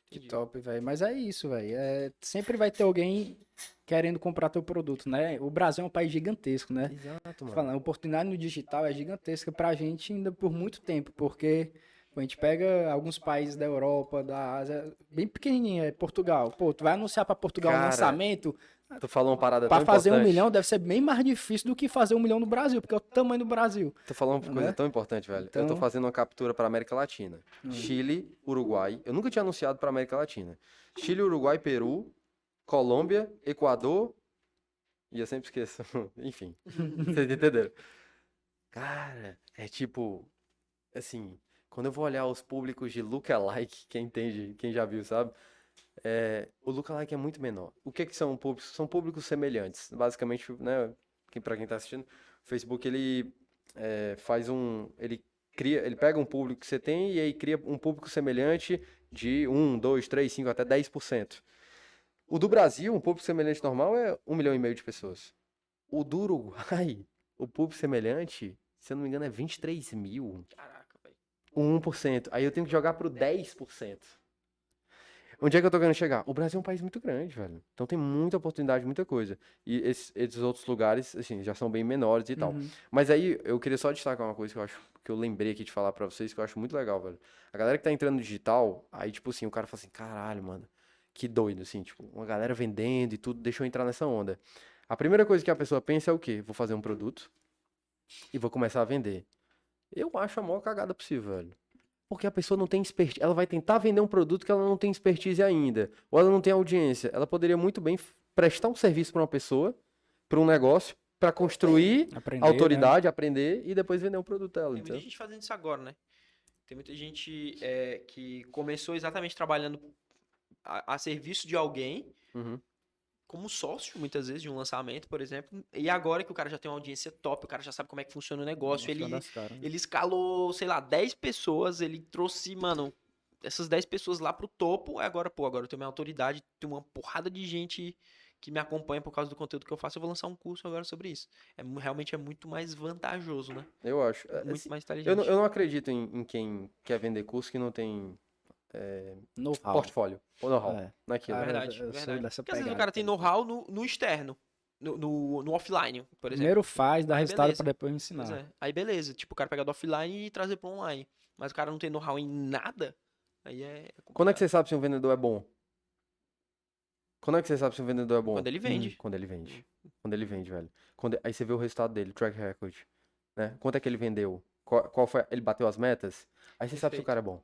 Que Entendi. top, velho. Mas é isso, velho. É, sempre vai ter alguém querendo comprar teu produto, né? O Brasil é um país gigantesco, né? Exato, mano. Falando, a oportunidade no digital é gigantesca pra gente ainda por muito tempo, porque a gente pega alguns países da Europa, da Ásia, bem pequenininho, é Portugal. Pô, tu vai anunciar pra Portugal um Cara, lançamento, Tu falou uma parada pra tão fazer um importante. milhão deve ser bem mais difícil do que fazer um milhão no Brasil, porque é o tamanho do Brasil. Tu falou uma coisa Né? tão importante, velho. Eu tô Então- fazendo uma captura para América Latina. Hum. Chile, Uruguai. Eu nunca tinha anunciado para América Latina. Chile, Uruguai, Peru, Colômbia, Equador. E eu sempre esqueço. Enfim. Vocês entenderam? Cara, é tipo. Assim, quando eu vou olhar os públicos de lookalike, quem entende, quem já viu, sabe? É, o lookalike é muito menor. O que que são públicos? São públicos semelhantes. Basicamente, né? Para quem tá assistindo, o Facebook ele é, faz um. Ele cria, ele pega um público que você tem e aí cria um público semelhante de 1, 2, 3, 5, até 10%. O do Brasil, um público semelhante normal é 1 milhão e meio de pessoas. O do Uruguai, o público semelhante, se eu não me engano, é 23 mil. Caraca, velho. O 1%. Aí eu tenho que jogar pro 10%. Onde é que eu tô querendo chegar? O Brasil é um país muito grande, velho. Então tem muita oportunidade, muita coisa. E esses, esses outros lugares, assim, já são bem menores e tal. Uhum. Mas aí eu queria só destacar uma coisa que eu acho que eu lembrei aqui de falar pra vocês, que eu acho muito legal, velho. A galera que tá entrando no digital, aí tipo assim, o cara fala assim, caralho, mano, que doido, assim, tipo, uma galera vendendo e tudo, deixa eu entrar nessa onda. A primeira coisa que a pessoa pensa é o quê? Vou fazer um produto e vou começar a vender. Eu acho a maior cagada possível, velho. Porque a pessoa não tem expertise. Ela vai tentar vender um produto que ela não tem expertise ainda. Ou ela não tem audiência. Ela poderia muito bem prestar um serviço para uma pessoa, para um negócio, para construir Aprender, né? autoridade, aprender e depois vender um produto dela. Tem muita Então, gente fazendo isso agora, né? Tem muita gente é, que começou exatamente trabalhando a, a serviço de alguém, Uhum. Como sócio, muitas vezes, de um lançamento, por exemplo. E agora que o cara já tem uma audiência top, o cara já sabe como é que funciona o negócio, ele, né? ele escalou, sei lá, 10 pessoas, ele trouxe, mano, essas 10 pessoas lá pro topo. Agora, pô, agora eu tenho minha autoridade, tenho uma porrada de gente que me acompanha por causa do conteúdo que eu faço. Eu vou lançar um curso agora sobre isso. É, realmente é muito mais vantajoso, né? Eu acho. É, Muito assim, mais inteligente. eu, não, eu não acredito em, em quem quer vender curso que não tem Know-how. portfólio ou know-how É. naquilo. Cara, verdade, eu verdade. dessa Porque às vezes o cara tem know-how no, no externo, no, no, no offline, por exemplo. Primeiro faz, dá Aí resultado beleza. pra depois Pois ensinar. é. Aí beleza, tipo, o cara pegar do offline e trazer pro online. Mas o cara não tem know-how em nada, aí é. Quando é que você sabe se um vendedor é bom? Quando é que você sabe se um vendedor é bom? Quando ele vende. Quando ele vende. Quando ele vende, velho. Quando... Aí você vê o resultado dele, track record. Né? Quanto é que ele vendeu? Qual, qual foi? Ele bateu as metas? Aí você sabe se o Perfeito. cara é bom.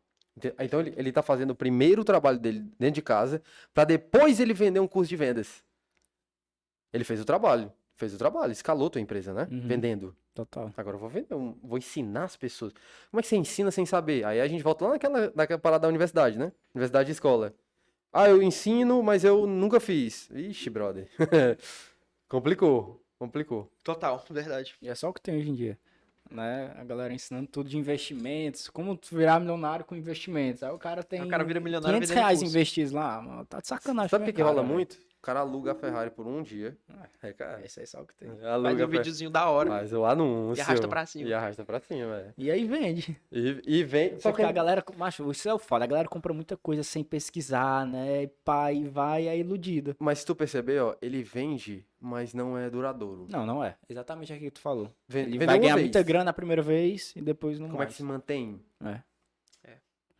Então ele, ele tá fazendo o primeiro trabalho dele dentro de casa pra depois ele vender um curso de vendas. Ele fez o trabalho. Fez o trabalho, escalou tua empresa, né? Uhum. Vendendo. Total. Agora eu vou vender, um- vou ensinar as pessoas. Como é que você ensina sem saber? Aí a gente volta lá naquela, naquela parada da universidade, né? Universidade e escola. Ah, eu ensino, mas eu nunca fiz. Ixi, brother. complicou, complicou. Total, verdade. E é só o que tem hoje em dia. Né? A galera ensinando tudo de investimentos. Como virar milionário com investimentos. Aí o cara tem o cara vira milionário 500 vendendo reais curso. investidos lá. mano. Tá de sacanagem. Sabe o que, que rola muito? O cara aluga a Ferrari por um dia. É, cara. Esse aí é só o que tem. Faz Aluga um a Ferrari. videozinho da hora. Faz o anúncio. E arrasta pra cima. E arrasta pra cima, velho. E aí vende. E, e vem. Só Porque que a galera, macho, isso é o foda. A galera compra muita coisa sem pesquisar, né? E pá, e vai, é iludida. Mas se tu perceber, ó, ele vende, mas não é duradouro. Não, não é. Exatamente aquilo que tu falou. Ven- Ele vai ganhar vez. muita grana a primeira vez e depois não Como é mais. que se mantém? É.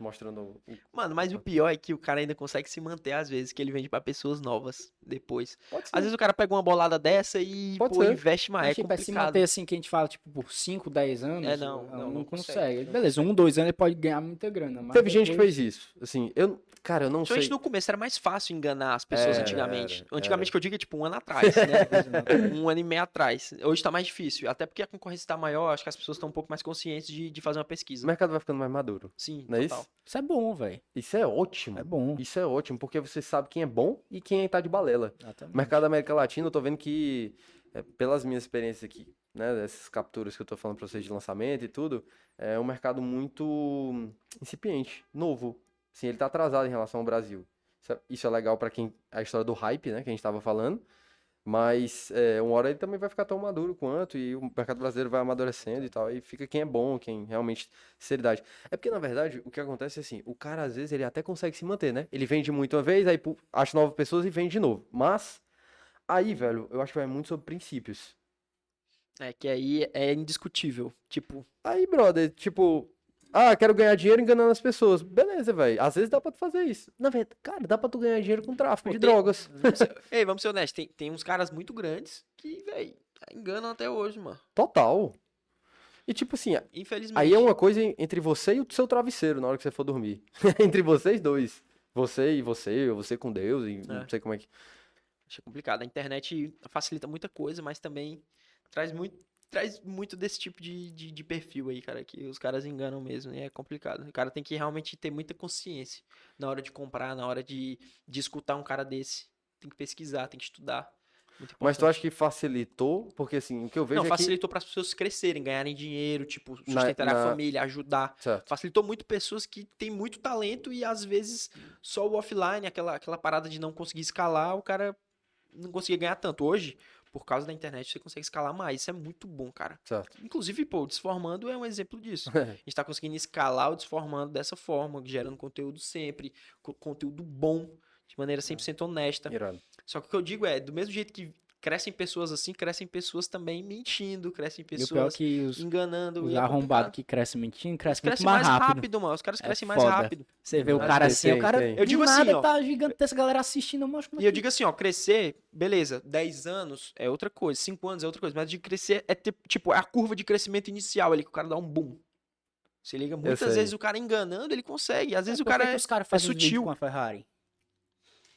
Mostrando o- Mano, mas o pior é que o cara ainda consegue se manter, às vezes, que ele vende pra pessoas novas depois. Pode ser. Às vezes o cara pega uma bolada dessa e, Pode pô, ser. investe mais. Mas, É tipo, é se manter assim, que a gente fala, tipo, por 5, 10 anos. É, não, não, não, não consegue. consegue, não Beleza, um, dois anos ele pode ganhar muita grana. Mas Teve gente que depois- fez isso. Assim, eu. Cara, eu não sei. Principalmente no começo era mais fácil enganar as pessoas Era, antigamente. era, antigamente era. que eu digo é tipo um ano atrás, né? um ano e meio atrás. Hoje tá mais difícil. Até porque a concorrência tá maior, acho que as pessoas estão um pouco mais conscientes de, de fazer uma O pesquisa. mercado vai ficando mais maduro. Sim, Não é total. isso? Isso é bom, velho. Isso é ótimo. É bom. Isso é ótimo, porque você sabe quem é bom e quem tá de balela. Exatamente. O mercado da América Latina, eu tô vendo que, é, pelas minhas experiências aqui, né, dessas capturas que eu tô falando pra vocês de lançamento e tudo, é um mercado muito incipiente, novo. Assim, ele tá atrasado em relação ao Brasil. Isso é, isso é legal pra quem. A história do hype, né, que a gente tava falando. Mas é, uma hora ele também vai ficar tão maduro quanto, e o mercado brasileiro vai amadurecendo e tal, e fica quem é bom, quem realmente seriedade. É porque, na verdade, o que acontece é assim, o cara, às vezes, ele até consegue se manter, né? Ele vende muito uma vez, aí acha novas pessoas e vende de novo. Mas, aí, velho, eu acho que vai muito sobre princípios. É que aí é indiscutível. Tipo, Aí, brother, tipo, ah, quero ganhar dinheiro enganando as pessoas. Beleza, velho. Às vezes dá pra tu fazer isso. Na verdade, cara, dá pra tu ganhar dinheiro com tráfico Pô, de tem- drogas. vamos ser- ei, vamos ser honestos, tem, tem uns caras muito grandes que, véi, enganam até hoje, mano. Total. E, tipo assim, Infelizmente. Aí é uma coisa en- entre você e o seu travesseiro na hora que você for dormir. entre vocês dois. Você e você, ou você com Deus, e não É. sei como é que. Acho complicado. A internet facilita muita coisa, mas também traz muito, traz muito desse tipo de, de, de perfil aí, cara, que os caras enganam mesmo, e é complicado. O cara tem que realmente ter muita consciência na hora de comprar, na hora de, de escutar um cara desse. Tem que pesquisar, tem que estudar. Mas tu acha que facilitou? Porque assim, o que eu vejo Não, é que. facilitou para as pessoas crescerem, ganharem dinheiro, tipo, Na- sustentar a na- família, ajudar. Certo. Facilitou muito pessoas que têm muito talento e às vezes só o offline, aquela, aquela parada de não conseguir escalar, o cara não conseguia ganhar tanto. Hoje, por causa da internet, você consegue escalar mais. Isso é muito bom, cara. Certo. Inclusive, pô, o Desformando é um exemplo disso. A gente tá conseguindo escalar o Desformando dessa forma, gerando conteúdo sempre, co- conteúdo bom, de maneira 100% honesta. Irado. Só que o que eu digo é, do mesmo jeito que crescem pessoas assim, crescem pessoas também mentindo, crescem E o é pessoas que os, enganando. os é arrombados que crescem mentindo, crescem muito crescem mais mais rápido. rápido, mano. Os caras É crescem mais foda. rápido. Você vê o cara assim, o cara. Eu digo do assim, nada ó. tá gigantesca, a galera assistindo, é E eu digo assim, ó, crescer, beleza, 10 anos é outra coisa, 5 anos é outra coisa, mas de crescer é ter, tipo, é a curva de crescimento inicial ali, que o cara dá um boom. Se liga, muitas vezes o cara enganando, ele consegue. Às vezes o Por que cara é, os caras é sutil. com a Ferrari?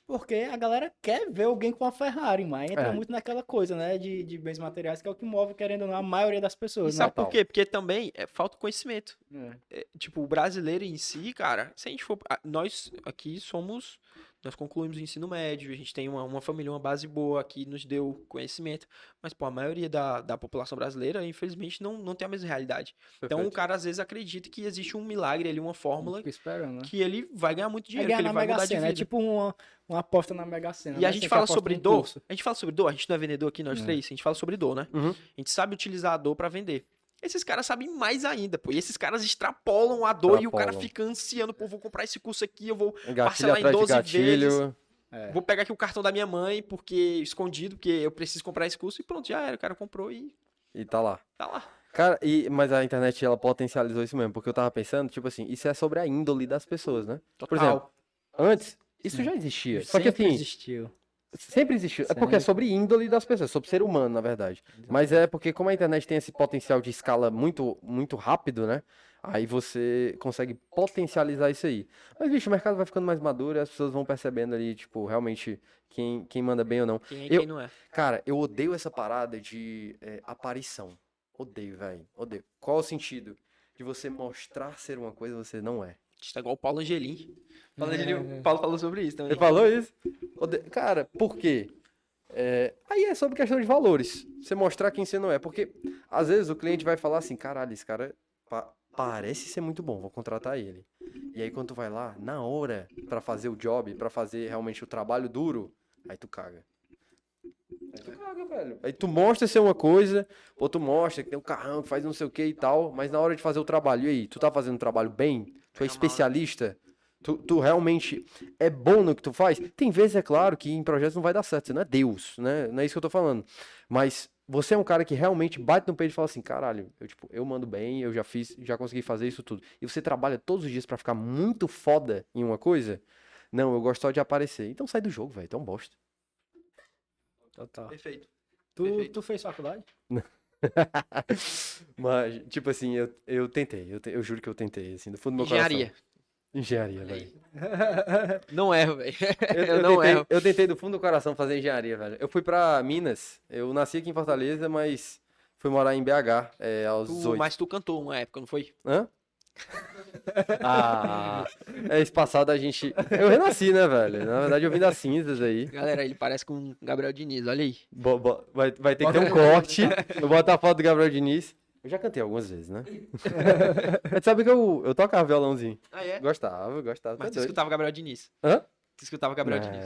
Porque a galera quer ver alguém com a Ferrari, mas entra É. muito naquela coisa, né? De, de bens materiais, que é o que move, querendo ou não, a maioria das E pessoas, né? sabe por quê? Porque também é, falta conhecimento. É. É, tipo, o brasileiro em si, cara, se a gente for. Nós aqui somos. Nós concluímos o ensino médio, a gente tem uma, uma família, uma base boa que nos deu conhecimento. Mas, pô, a maioria da, da população brasileira, infelizmente, não, não tem a mesma realidade. Então, o Perfeito. cara às vezes acredita que existe um milagre ali, uma fórmula, né? que ele vai ganhar muito É dinheiro, ganhar que ele vai mudar de Sena, vida. é tipo uma, uma aposta na Mega Sena. E né? a gente fala sobre dor. curso. A gente fala sobre dor. A gente não é vendedor aqui, nós É. três. A gente fala sobre dor, né? Uhum. A gente sabe utilizar a dor pra vender. Esses caras sabem mais ainda, pô. E esses caras extrapolam a dor e o cara Extrapolam. fica ansiando, pô, vou comprar esse curso aqui, eu vou, Gatilho parcelar em atrás de 12 gatilho. vezes. É. vou pegar aqui o cartão da minha mãe, porque escondido, porque eu preciso comprar esse curso e pronto, já era. O cara comprou e E tá lá. tá lá. Cara, e, mas a internet ela potencializou isso mesmo, porque eu tava pensando, tipo assim, isso é sobre a índole das pessoas, né? Total. Por exemplo, antes, isso Sim. já existia. Só que assim, existiu. Sempre existiu. É porque é sobre índole das pessoas, sobre ser humano, na verdade. Mas é porque como a internet tem esse potencial de escala muito, muito rápido, né? Aí você consegue potencializar isso aí. Mas, bicho, o mercado vai ficando mais maduro e as pessoas vão percebendo ali, tipo, realmente quem, quem manda bem ou não. Quem é Eu- quem não é. Cara, eu odeio essa parada de é, aparição. Odeio, velho. Odeio. Qual o sentido? De você mostrar ser uma coisa que você não é. A gente tá igual o Paulo Angelim. Paulo, É. Angelim, o Paulo falou sobre isso também. Ele falou isso? Cara, por quê? É, aí é sobre questão de valores. Você mostrar quem você não é. Porque, às vezes, o cliente vai falar assim, caralho, esse cara pa- parece ser muito bom, vou contratar ele. E aí, quando tu vai lá, na hora, pra fazer o job, pra fazer realmente o trabalho duro, aí tu caga. Aí tu caga, velho. Aí tu mostra ser uma coisa, ou tu mostra que tem um carrão, que faz não sei o que e tal, mas na hora de fazer o trabalho, e aí, tu tá fazendo o trabalho bem? Tu é especialista? Tu, tu realmente é bom no que tu faz? Tem vezes, é claro, que em projetos não vai dar certo, você não é Deus, né? Não é isso que eu tô falando. Mas você é um cara que realmente bate no peito e fala assim, caralho, eu, tipo, eu mando bem, eu já fiz, já consegui fazer isso tudo. E você trabalha todos os dias pra ficar muito foda em uma coisa? Não, eu gosto só de aparecer. Então sai do jogo, velho, tão bosta. Total. Perfeito. Tu, Perfeito. tu fez faculdade? Mas, tipo assim, eu, eu tentei, eu, te- eu juro que eu tentei, assim, do fundo do meu Engenharia. coração. Engenharia, velho. Não erro, velho. Eu, Eu eu não tentei, erro. eu tentei do fundo do coração fazer engenharia, velho. Eu fui pra Minas. Eu nasci aqui em Fortaleza, mas fui morar em BH é, aos Tu- 18. mas tu cantou uma época, não foi? Hã? Ah, é esse passado a gente. Eu renasci, né, velho? Na verdade, eu vim das cinzas aí. Galera, ele parece com o Gabriel Diniz, olha aí. Bo- bo- vai, vai ter que ter um corte. Eu boto a foto do Gabriel Diniz. Eu já cantei algumas vezes, né? Mas sabe que eu, eu tocava violãozinho. Ah, é? Gostava, gostava. Mas tá tu doido. escutava Gabriel Diniz. Hã? Tu escutava Gabriel Diniz.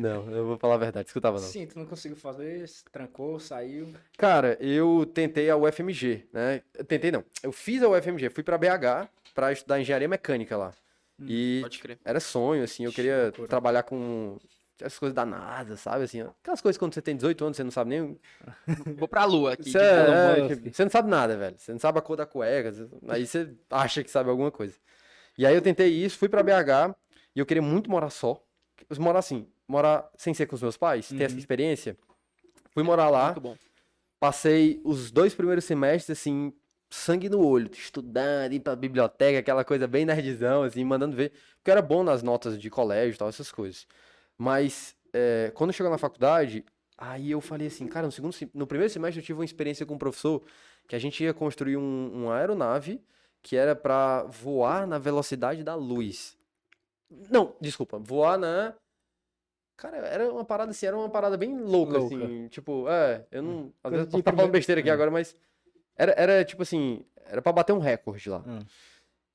Não, não, eu vou falar a verdade, escutava não. Sim, tu não conseguiu fazer, trancou, saiu. Cara, eu tentei a UFMG, né? Eu Tentei não. Eu fiz a UFMG, fui pra BH pra estudar engenharia mecânica lá. E Pode crer. era sonho, assim, eu queria trabalhar com as coisas da NASA, sabe? Assim, aquelas coisas quando você tem 18 anos, você não sabe nem. Vou pra lua aqui. Você, é, você não sabe nada, velho. Você não sabe a cor da cueca. Aí você acha que sabe alguma coisa. E aí eu tentei isso, fui pra BH e eu queria muito morar só. Morar assim, morar sem ser com os meus pais, ter essa Uhum. experiência. Fui morar lá. Muito bom. Passei os dois primeiros semestres, assim, sangue no olho, estudando, indo pra biblioteca, aquela coisa bem nerdzão, assim, mandando ver. Porque eu era bom nas notas de colégio e tal, essas coisas. Mas, é, quando chegou na faculdade, aí eu falei assim, cara, no, segundo, no primeiro semestre eu tive uma experiência com um professor que a gente ia construir um, uma aeronave que era pra voar na velocidade da luz. Não, desculpa, voar na. Cara, era uma parada assim, era uma parada bem louca, Louca. assim. Tipo, é, eu não. Às Coisa vezes eu estar falando besteira aqui é. agora, mas. Era, era tipo assim, era pra bater um recorde lá. Hum.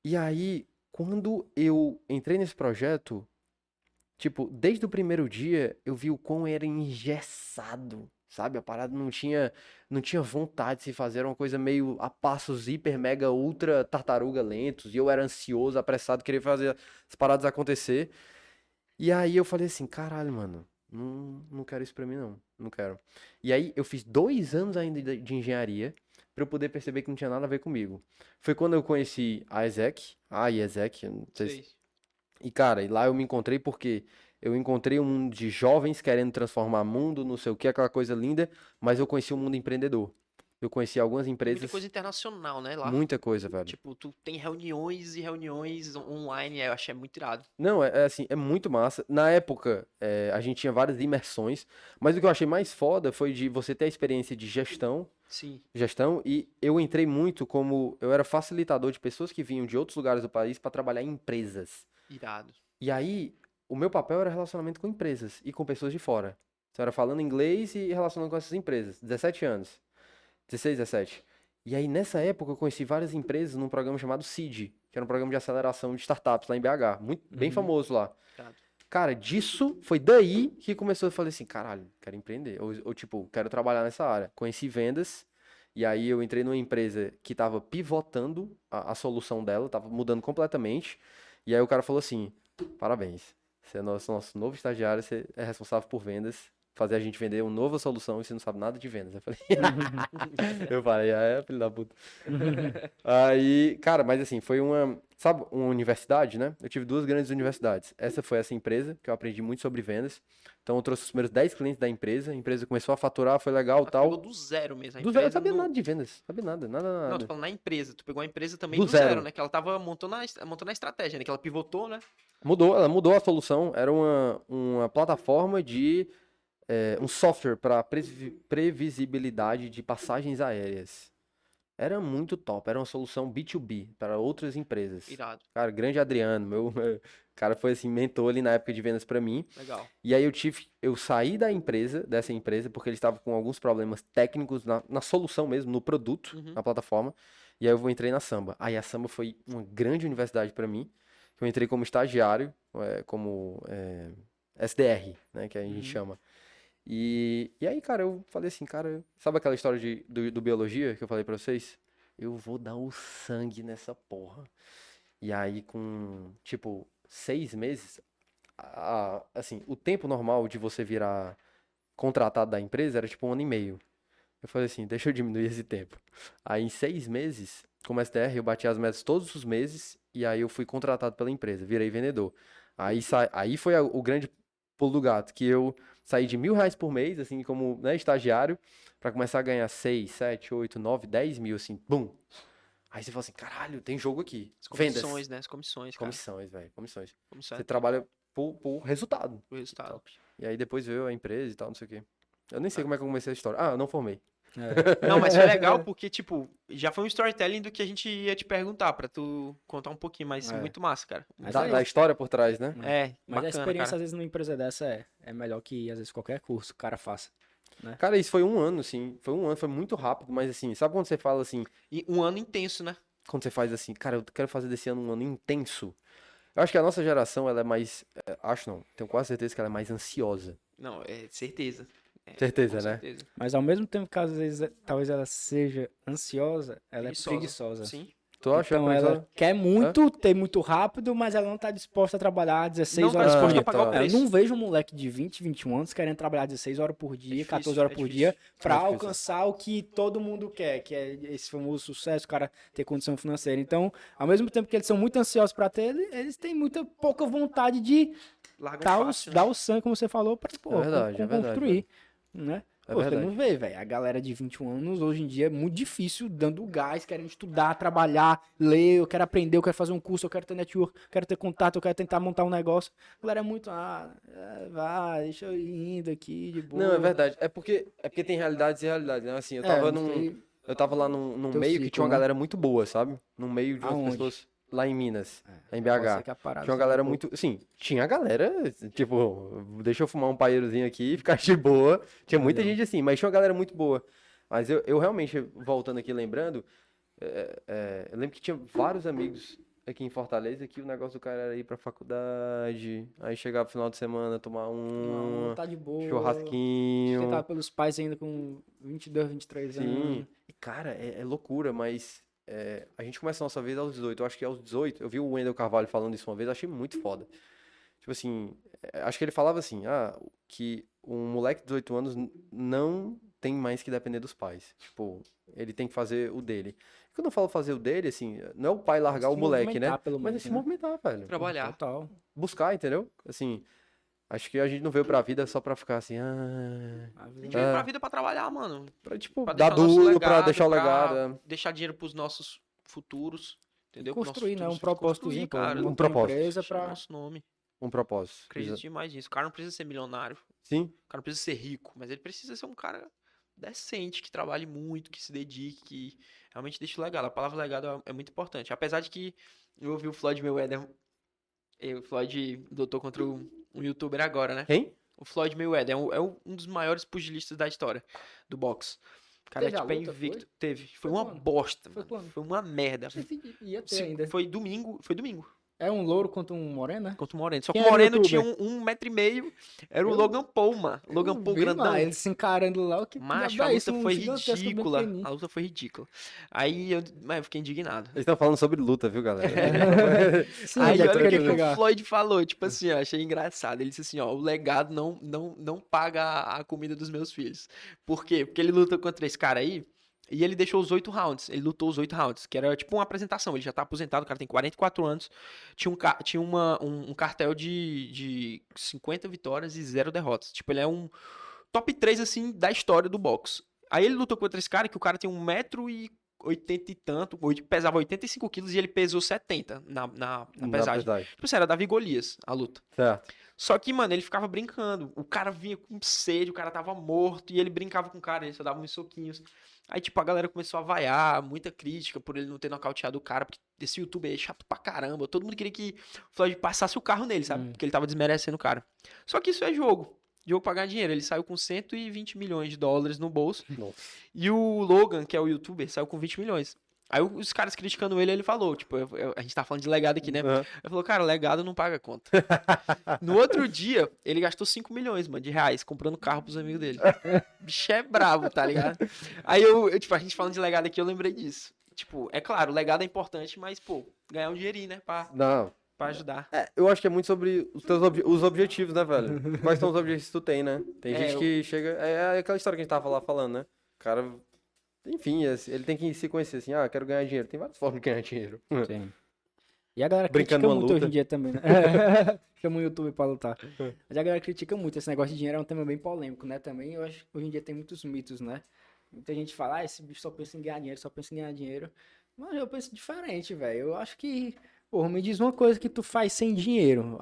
E aí, quando eu entrei nesse projeto, tipo, desde o primeiro dia, eu vi o quão era engessado, sabe? A parada não tinha, não tinha vontade de se fazer, uma coisa meio a passos hiper, mega, ultra tartaruga lentos, e eu era ansioso, apressado, queria fazer as paradas acontecer. E aí eu falei assim, caralho, mano, não, não quero isso pra mim não, não quero. E aí eu fiz dois anos ainda de, de engenharia pra eu poder perceber que não tinha nada a ver comigo. Foi quando eu conheci a Ezek, a Ezek, não sei se. E, cara, e lá eu me encontrei porque eu encontrei um mundo de jovens querendo transformar mundo, não sei o que, aquela coisa linda, mas eu conheci um mundo empreendedor. Eu conheci algumas Muita empresas. coisa internacional, né? Lá. Muita coisa, velho. Tipo, tu tem reuniões e reuniões online, eu achei muito irado. Não, é, é assim, é muito massa. Na época, é, a gente tinha várias imersões, mas o que eu achei mais foda foi de você ter a experiência de gestão, Sim. gestão, e eu entrei muito como, eu era facilitador de pessoas que vinham de outros lugares do país para trabalhar em empresas. Irado. E aí, o meu papel era relacionamento com empresas e com pessoas de fora. Então, era falando inglês e relacionando com essas empresas. 17 anos. 16, 17. E aí, nessa época, eu conheci várias empresas num programa chamado CID, que era um programa de aceleração de startups lá em BH. Muito, bem Uhum. famoso lá. Cara, disso, foi daí que começou a falar assim, caralho, quero empreender. Ou, ou, tipo, quero trabalhar nessa área. Conheci vendas, e aí eu entrei numa empresa que tava pivotando a, a solução dela, tava mudando completamente. E aí o cara falou assim, parabéns, você é nosso, nosso novo estagiário, você é responsável por vendas, fazer a gente vender uma nova solução e você não sabe nada de vendas. Eu falei, eu falei, ah, é, filho da puta. Aí, cara, mas assim, foi uma, sabe, uma universidade, né? Eu tive duas grandes universidades. Essa foi essa empresa, que eu aprendi muito sobre vendas. Então eu trouxe os primeiros 10 clientes da empresa, a empresa começou a faturar, foi legal, Ela pegou tal. do zero mesmo. A Do zero, eu sabia no- nada de vendas, sabia nada, nada, Não, nada. tô falando na empresa. Tu pegou a empresa também Do do, zero. zero. né? Que ela tava montando a, est- montando a estratégia, né? Que ela pivotou, né? Mudou, ela mudou a solução. Era uma, uma plataforma de. É, um software para previsibilidade de passagens aéreas. Era muito top. Era uma solução B2B para outras empresas. Irado. Cara, grande Adriano, meu, meu cara foi assim, mentor ali na época de vendas para mim. Legal. E aí eu tive, eu saí da empresa, dessa empresa, porque eles estavam com alguns problemas técnicos na, na solução mesmo, no produto, Uhum. na plataforma. E aí eu entrei na Samba. Aí a Samba foi uma grande universidade para mim. Eu entrei como estagiário, é, como é, SDR, né, que a gente Uhum. chama. E, e aí, cara, eu falei assim, cara, sabe aquela história de, do, do biologia que eu falei pra vocês? Eu vou dar o sangue nessa porra. E aí, com, tipo, seis meses, a- assim, o tempo normal de você virar contratado da empresa era tipo um ano e meio. Eu falei assim, deixa eu diminuir esse tempo. Aí, em seis meses, como STR, eu bati as metas todos os meses e aí eu fui contratado pela empresa, virei vendedor. Aí, sa... aí foi a- o grande pulo do gato, que eu saí de mil reais por mês, assim, como né, estagiário, pra começar a ganhar seis, sete, oito, nove, dez mil, assim, bum. Aí você fala assim, caralho, tem jogo aqui. As Vendas. comissões, né? As comissões, cara. Comissões, velho, comissões. Comissões Você trabalha por, por resultado. pro resultado. E aí depois veio a empresa e tal, não sei o quê. Eu nem sei como é que eu comecei a história. Ah, eu não formei. É. Não, mas foi legal porque, tipo, já foi um storytelling do que a gente ia te perguntar pra tu contar um pouquinho, mas É. muito massa, cara. Mas Da, da história por trás, né? É, Mas a bacana, experiência, cara. às vezes, numa empresa dessa é, é melhor que, às vezes, qualquer curso o cara faça. Cara, isso foi um ano, assim. Foi um ano, foi muito rápido, mas assim, sabe quando você fala assim, E um ano intenso, né? quando você faz assim, cara, eu quero fazer desse ano um ano intenso. Eu acho que a nossa geração, ela é mais. é, Acho não, tenho quase certeza que ela é mais ansiosa. Não, é certeza. É, Certeza, com né? certeza. Mas, ao mesmo tempo que, às vezes, talvez ela seja ansiosa, ela Preguiçosa. é preguiçosa. Sim. Tu acha? Então, ela quer muito, ter muito rápido, mas ela não tá disposta a trabalhar 16 Não tá horas por disposta dia. o tá. Eu não vejo um moleque de 20, 21 anos querendo trabalhar 16 horas por dia, difícil, 14 horas é por dia, pra É difícil. alcançar o que todo mundo quer, que é esse famoso sucesso, o cara ter condição financeira. Então, ao mesmo tempo que eles são muito ansiosos pra ter, ele- eles têm muita pouca vontade de Larga dar o, fácil, né? dar o sangue, como você falou, con- é verdade, construir. Né? É Pô, você não vê, velho. A galera de 21 anos, hoje em dia, é muito difícil, dando gás, querendo estudar, trabalhar, ler, eu quero aprender, eu quero fazer um curso, eu quero ter network, eu quero ter contato, eu quero tentar montar um negócio. A galera é muito, ah, é, vai, deixa eu ir indo aqui, de boa. Não, é verdade. É porque, é porque tem realidades e realidades, né? Assim, eu É, tava não num. Eu tava lá num, num meio que ciclo, tinha uma né? galera muito boa, sabe? Num meio de umas pessoas lá em Minas, É, em pode BH. Tinha uma galera muito. Sim, tinha a galera, tipo, deixa eu fumar um paeirozinho aqui e ficar de boa. Tinha muita Legal. gente assim, mas tinha uma galera muito boa. Mas eu, eu realmente, voltando aqui, lembrando, é, é, eu lembro que tinha vários amigos aqui em Fortaleza que o negócio do cara era ir pra faculdade, aí chegava no final de semana, tomar Não, um tá de boa. churrasquinho. Sustentado pelos pais ainda com 22, 23 anos. Sim. E, cara, é, é loucura, mas é, a gente começa a nossa vida aos 18. Eu acho que aos 18, eu vi o Wendel Carvalho falando isso uma vez, eu achei muito foda. Tipo assim, é, acho que ele falava assim, ah, que um moleque de 18 anos não tem mais que depender dos pais. Tipo, ele tem que fazer o dele. E quando eu falo fazer o dele, assim, não é o pai largar o Se moleque, né? Mas é menos, se né? movimentar, velho. Trabalhar. Total. Buscar, entendeu? Assim, Acho que a gente não veio pra vida só pra ficar assim, ah, A A vida- gente veio pra vida pra trabalhar, mano. pra, tipo, Pra dar o duro, pra legado, deixar o pra legado. é. Deixar dinheiro pros nossos futuros. Entendeu? Construir, né? Um pô. cara. uma propósito. empresa o pra... nosso nome. Um propósito. Acredito demais nisso. O cara não precisa ser milionário. Sim, O cara não precisa ser rico, mas ele precisa ser um cara decente, que trabalhe muito, que se dedique, que realmente deixe legado. A palavra legado é- é muito importante. Apesar de que eu ouvi o Floyd Mayweather. O Floyd lutou contra um, um youtuber agora, né? quem? O Floyd Mayweather é, um, é um dos maiores pugilistas da história do boxe. O cara Teve a tipo, é luta, invicto. foi? Teve. Foi, Foi uma quando? bosta, Foi? Foi uma merda. Ia ter Se- ainda. Foi domingo. Foi domingo. É um louro contra um moreno, né? Contra o Moreno. Só Quem que o Moreno tinha um, um metro e meio. Era o Eu- Logan Paul, mano. Logan Paul vi, grandão. mano, Eles se encarando lá, o que Macho, a é isso? luta Um foi ridícula. A luta foi ridícula. Aí eu, mas eu fiquei indignado. Eles estão falando sobre luta, viu, galera? Sim, Aí olha o que, que o Floyd falou, tipo assim, ó, achei engraçado. Ele disse assim, ó, o legado não, não, não paga a a comida dos meus filhos. Por quê? Porque ele luta contra esse cara aí e ele deixou os oito rounds. Ele lutou os oito rounds, que era tipo uma apresentação. Ele já tá aposentado, o cara tem 44 anos. Tinha um, tinha uma, um, um cartel de, de 50 vitórias e zero derrotas. Tipo, ele é um top 3, assim, da história do boxe. Aí ele lutou contra esse cara, que o cara tem um metro e 80 e tanto, pesava 85 quilos e ele pesou 70 na, na, na pesagem. Tipo assim, era Davi Golias a luta. Certo. Só que, mano, ele ficava brincando. O cara vinha com sede, o cara tava morto, e ele brincava com o cara, ele só dava uns soquinhos. Aí, tipo, a galera começou a vaiar, muita crítica por ele não ter nocauteado o cara, porque esse youtuber é chato pra caramba. Todo mundo queria que o Floyd passasse o carro nele, sabe? Hum. Porque ele tava desmerecendo o cara. Só que isso é jogo. Jogo pra ganhar dinheiro. Ele saiu com 120 milhões de dólares no bolso. Nossa. E o Logan, que é o youtuber, saiu com 20 milhões. Aí os caras criticando ele, ele falou, tipo, a gente tá falando de legado aqui, né? Aham. Ele falou, cara, legado não paga conta. no outro dia, ele gastou 5 milhões, mano, de reais, comprando carro pros amigos dele. Bicho é bravo, tá ligado? Aí eu, eu, tipo, a gente falando de legado aqui, eu lembrei disso. Tipo, é claro, legado é importante, mas, pô, ganhar um dinheirinho, né? Pra, Não, pra ajudar. É, eu acho que é muito sobre os teus obje- os objetivos, né, velho? Quais são os objetivos que tu tem, né? Tem É, gente eu- que chega. É aquela história que a gente tava lá falando, né? O cara. Enfim, é- ele tem que se conhecer assim, ah, quero ganhar dinheiro. Tem várias formas de ganhar dinheiro. Sim. E a galera Brincando critica muito hoje luta. em dia também, né? Chama o YouTube pra lutar. Mas a galera critica muito. Esse negócio de dinheiro é um tema bem polêmico, né? Também eu acho que hoje em dia tem muitos mitos, né? Muita gente fala, ah, esse bicho só pensa em ganhar dinheiro, só pensa em ganhar dinheiro. Mas eu penso diferente, velho. Eu acho que, pô, me diz uma coisa que tu faz sem dinheiro.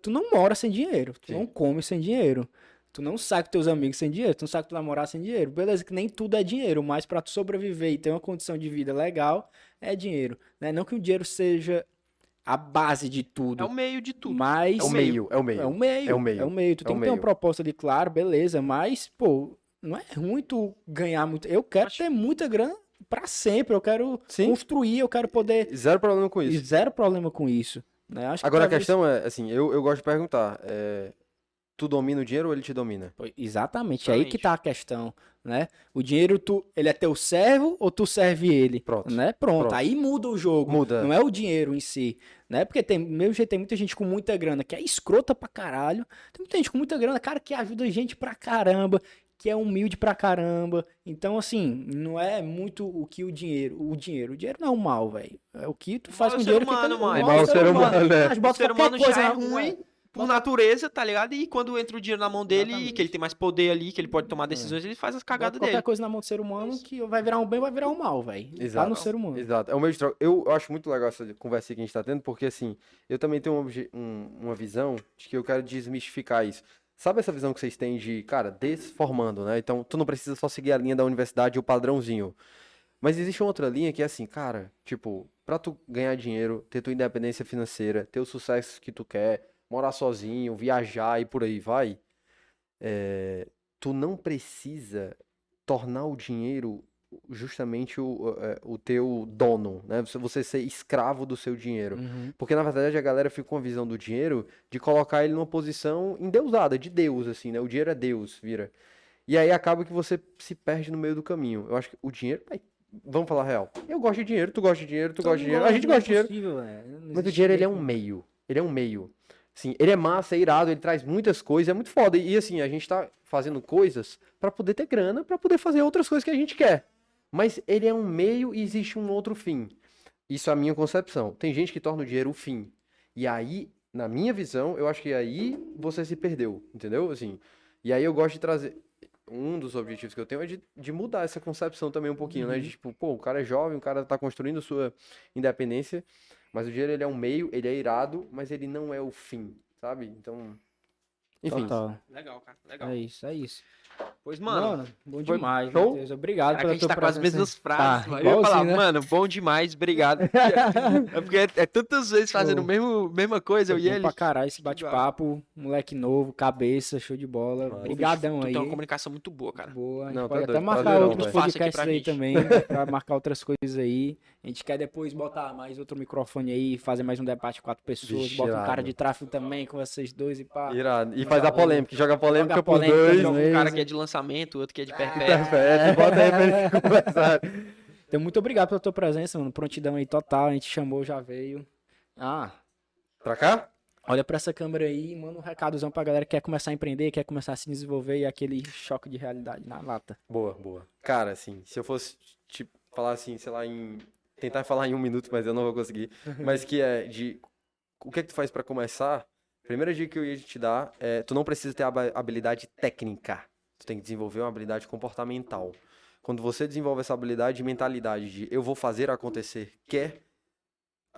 Tu não mora sem dinheiro, tu Sim. não come sem dinheiro. Tu não sai com teus amigos sem dinheiro, tu não sai que tu vai morar sem dinheiro. Beleza, que nem tudo é dinheiro, mas pra tu sobreviver e ter uma condição de vida legal, é dinheiro. Né? Não que o dinheiro seja a base de tudo, É o meio de tudo. mas... É o meio, é o meio. É um meio. É o meio. É um meio. Tu É tem o que ter uma proposta ali, claro, beleza, mas, pô, não é ruim tu ganhar muito. Eu quero Acho- ter muita grana pra sempre, eu quero Sim. construir, eu quero poder. Zero problema com isso. zero problema com isso. Né? Acho que Agora a talvez- questão é, assim, eu, eu gosto de perguntar: é, tu domina o dinheiro ou ele te domina? Pô, Exatamente, é aí que Exatamente. tá a questão, né? O dinheiro, tu, ele é teu servo ou tu serve ele? Pronto. Né? Pronto, Pronto. aí muda o jogo. Muda. Não é o dinheiro em si, né? Porque tem, mesmo jeito, tem muita gente com muita grana que é escrota pra caralho. Tem muita gente com muita grana, cara, que ajuda gente pra caramba, que é humilde pra caramba. Então, assim, não é muito o que o dinheiro. O dinheiro, o dinheiro não é o mal, velho. É o que tu faz é com o o dinheiro humano, que mano. tem. É mal o ser humano, né? Mas O bota ser humano coisa já é ruim por natureza, tá ligado? E quando entra o dinheiro na mão dele, Exatamente. que ele tem mais poder ali, que ele pode tomar decisões, ele faz as cagadas qualquer dele. coisa na mão do ser humano que vai virar um bem, vai virar um mal, velho. Tá Exato. no ser humano. Exato. É o meio de troca. Eu, eu acho muito legal essa conversa que a gente tá tendo, porque assim, eu também tenho um obje- um- uma visão de que eu quero desmistificar isso. Sabe essa visão que vocês têm de, cara, desformando, né? Então, tu não precisa só seguir a linha da universidade, o padrãozinho. Mas existe uma outra linha que é assim, cara, tipo, pra tu ganhar dinheiro, ter tua independência financeira, ter o sucesso que tu quer, morar sozinho, viajar e por aí vai, é, tu não precisa tornar o dinheiro justamente o, é, o teu dono, né? Você, ser escravo do seu dinheiro. Uhum. Porque, na verdade, a galera fica com a visão do dinheiro de colocar ele numa posição endeusada, de Deus, assim, né? O dinheiro é Deus, vira. E aí acaba que você se perde no meio do caminho. Eu acho que o dinheiro. ai, vamos falar real. Eu gosto de dinheiro, tu gosta de dinheiro, tu Todo gosta de dinheiro. A gente gosta de dinheiro. possível, Mas o dinheiro, ele é um meio. Ele é um meio. Sim, ele é massa, é irado, ele traz muitas coisas, é muito foda. E assim, a gente tá fazendo coisas pra poder ter grana, pra poder fazer outras coisas que a gente quer. Mas ele é um meio e existe um outro fim. Isso é a minha concepção. Tem gente que torna o dinheiro o fim. E aí na minha visão, eu acho que aí você se perdeu, entendeu? Assim, e aí eu gosto de trazer. Um dos objetivos que eu tenho é de, de mudar essa concepção também um pouquinho, né? De tipo, pô, o cara é jovem, o cara tá construindo sua independência, mas o dinheiro ele é um meio, ele é irado, mas ele não é o fim, sabe? Então. Enfim. Total. Legal, cara. Legal. É isso, é isso. Pois, mano. Mano, bom foi demais, show? Matheus. Obrigado Caraca, a pela gente tua tá com as presença. mesmas frases, Tá, mano. Eu ia falar, igualzinho, né? mano, bom demais, obrigado. é porque é, é tantas vezes fazendo a Show. mesma, mesma coisa, eu Foi e ele. pra caralho esse bate-papo. Moleque novo, cabeça, show de bola. Mano, Obrigadão Tu aí. tem uma comunicação muito boa, cara. Boa. A gente Não, tá pode até doido, marcar prazerão, outros podcasts aí gente. também, pra marcar outras coisas aí. A gente quer depois botar mais outro microfone aí, fazer mais um debate com quatro pessoas. Vixe, Bota um cara de tráfego também com vocês dois e pá. Irado. E faz a polêmica, joga a polêmica Joga a por polêmica, dois. joga Um Beleza. cara que é de lançamento, outro que é de perpétuo. Perfeito, bota aí pra eles conversarem. Então, muito obrigado pela tua presença, mano. Prontidão aí total. A gente chamou, já veio. Ah, Pra cá? olha pra essa câmera aí e manda um recadozão pra galera que quer começar a empreender, quer começar a se desenvolver e aquele choque de realidade na lata. Boa, boa. Cara, assim, se eu fosse te falar assim, sei lá, em. Tentar falar em um minuto, mas eu não vou conseguir. Mas que é de. O que é que tu faz pra começar? Primeira dica que eu ia te dar é: tu não precisa ter habilidade técnica. Tu tem que desenvolver uma habilidade comportamental. Quando você desenvolve essa habilidade de mentalidade de eu vou fazer acontecer, quer,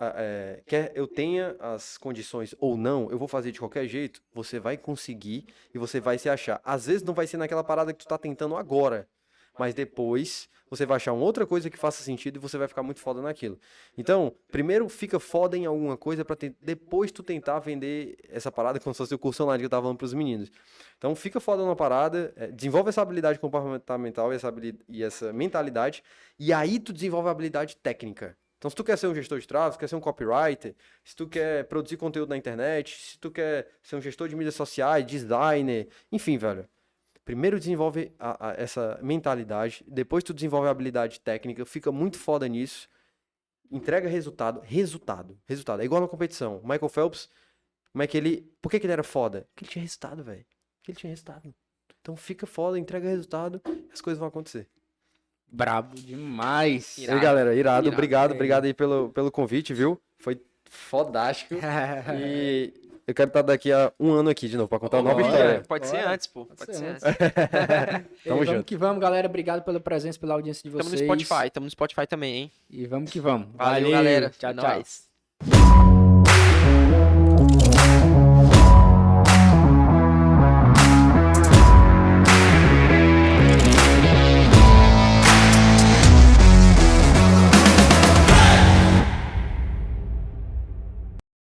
é, quer eu tenha as condições ou não, eu vou fazer de qualquer jeito, você vai conseguir e você vai se achar. Às vezes não vai ser naquela parada que tu tá tentando agora, mas depois você vai achar uma outra coisa que faça sentido e você vai ficar muito foda naquilo. Então, primeiro fica foda em alguma coisa para depois tu tentar vender essa parada como se fosse o curso online que eu tava falando pros meninos. Então, fica foda numa parada, é, desenvolve essa habilidade comportamental e essa, e essa mentalidade, e aí tu desenvolve a habilidade técnica. Então, se tu quer ser um gestor de tráfego, se tu quer ser um copywriter, se tu quer produzir conteúdo na internet, se tu quer ser um gestor de mídias sociais, designer, enfim, velho. Primeiro desenvolve a- a- essa mentalidade, depois tu desenvolve a habilidade técnica, fica muito foda nisso, entrega resultado, resultado, resultado. É igual na competição. Michael Phelps, como é que ele, por que, que ele era foda? Porque ele tinha resultado, velho. Porque ele tinha resultado. Então fica foda, entrega resultado, as coisas vão acontecer. Brabo demais. E aí, galera, irado, Irado. obrigado, É. obrigado aí pelo, pelo convite, viu? Foi fodástico. E eu quero estar daqui a um ano aqui de novo pra contar uma nova história. Pode ser antes, pô. Pode, ser ser antes. antes. E Tamo vamos junto. que vamos, galera. Obrigado pela presença, pela audiência de Tamo vocês. no Spotify, tamo no Spotify também, hein? E vamos que vamos. Valeu, galera. Tchau, É tchau. nóis.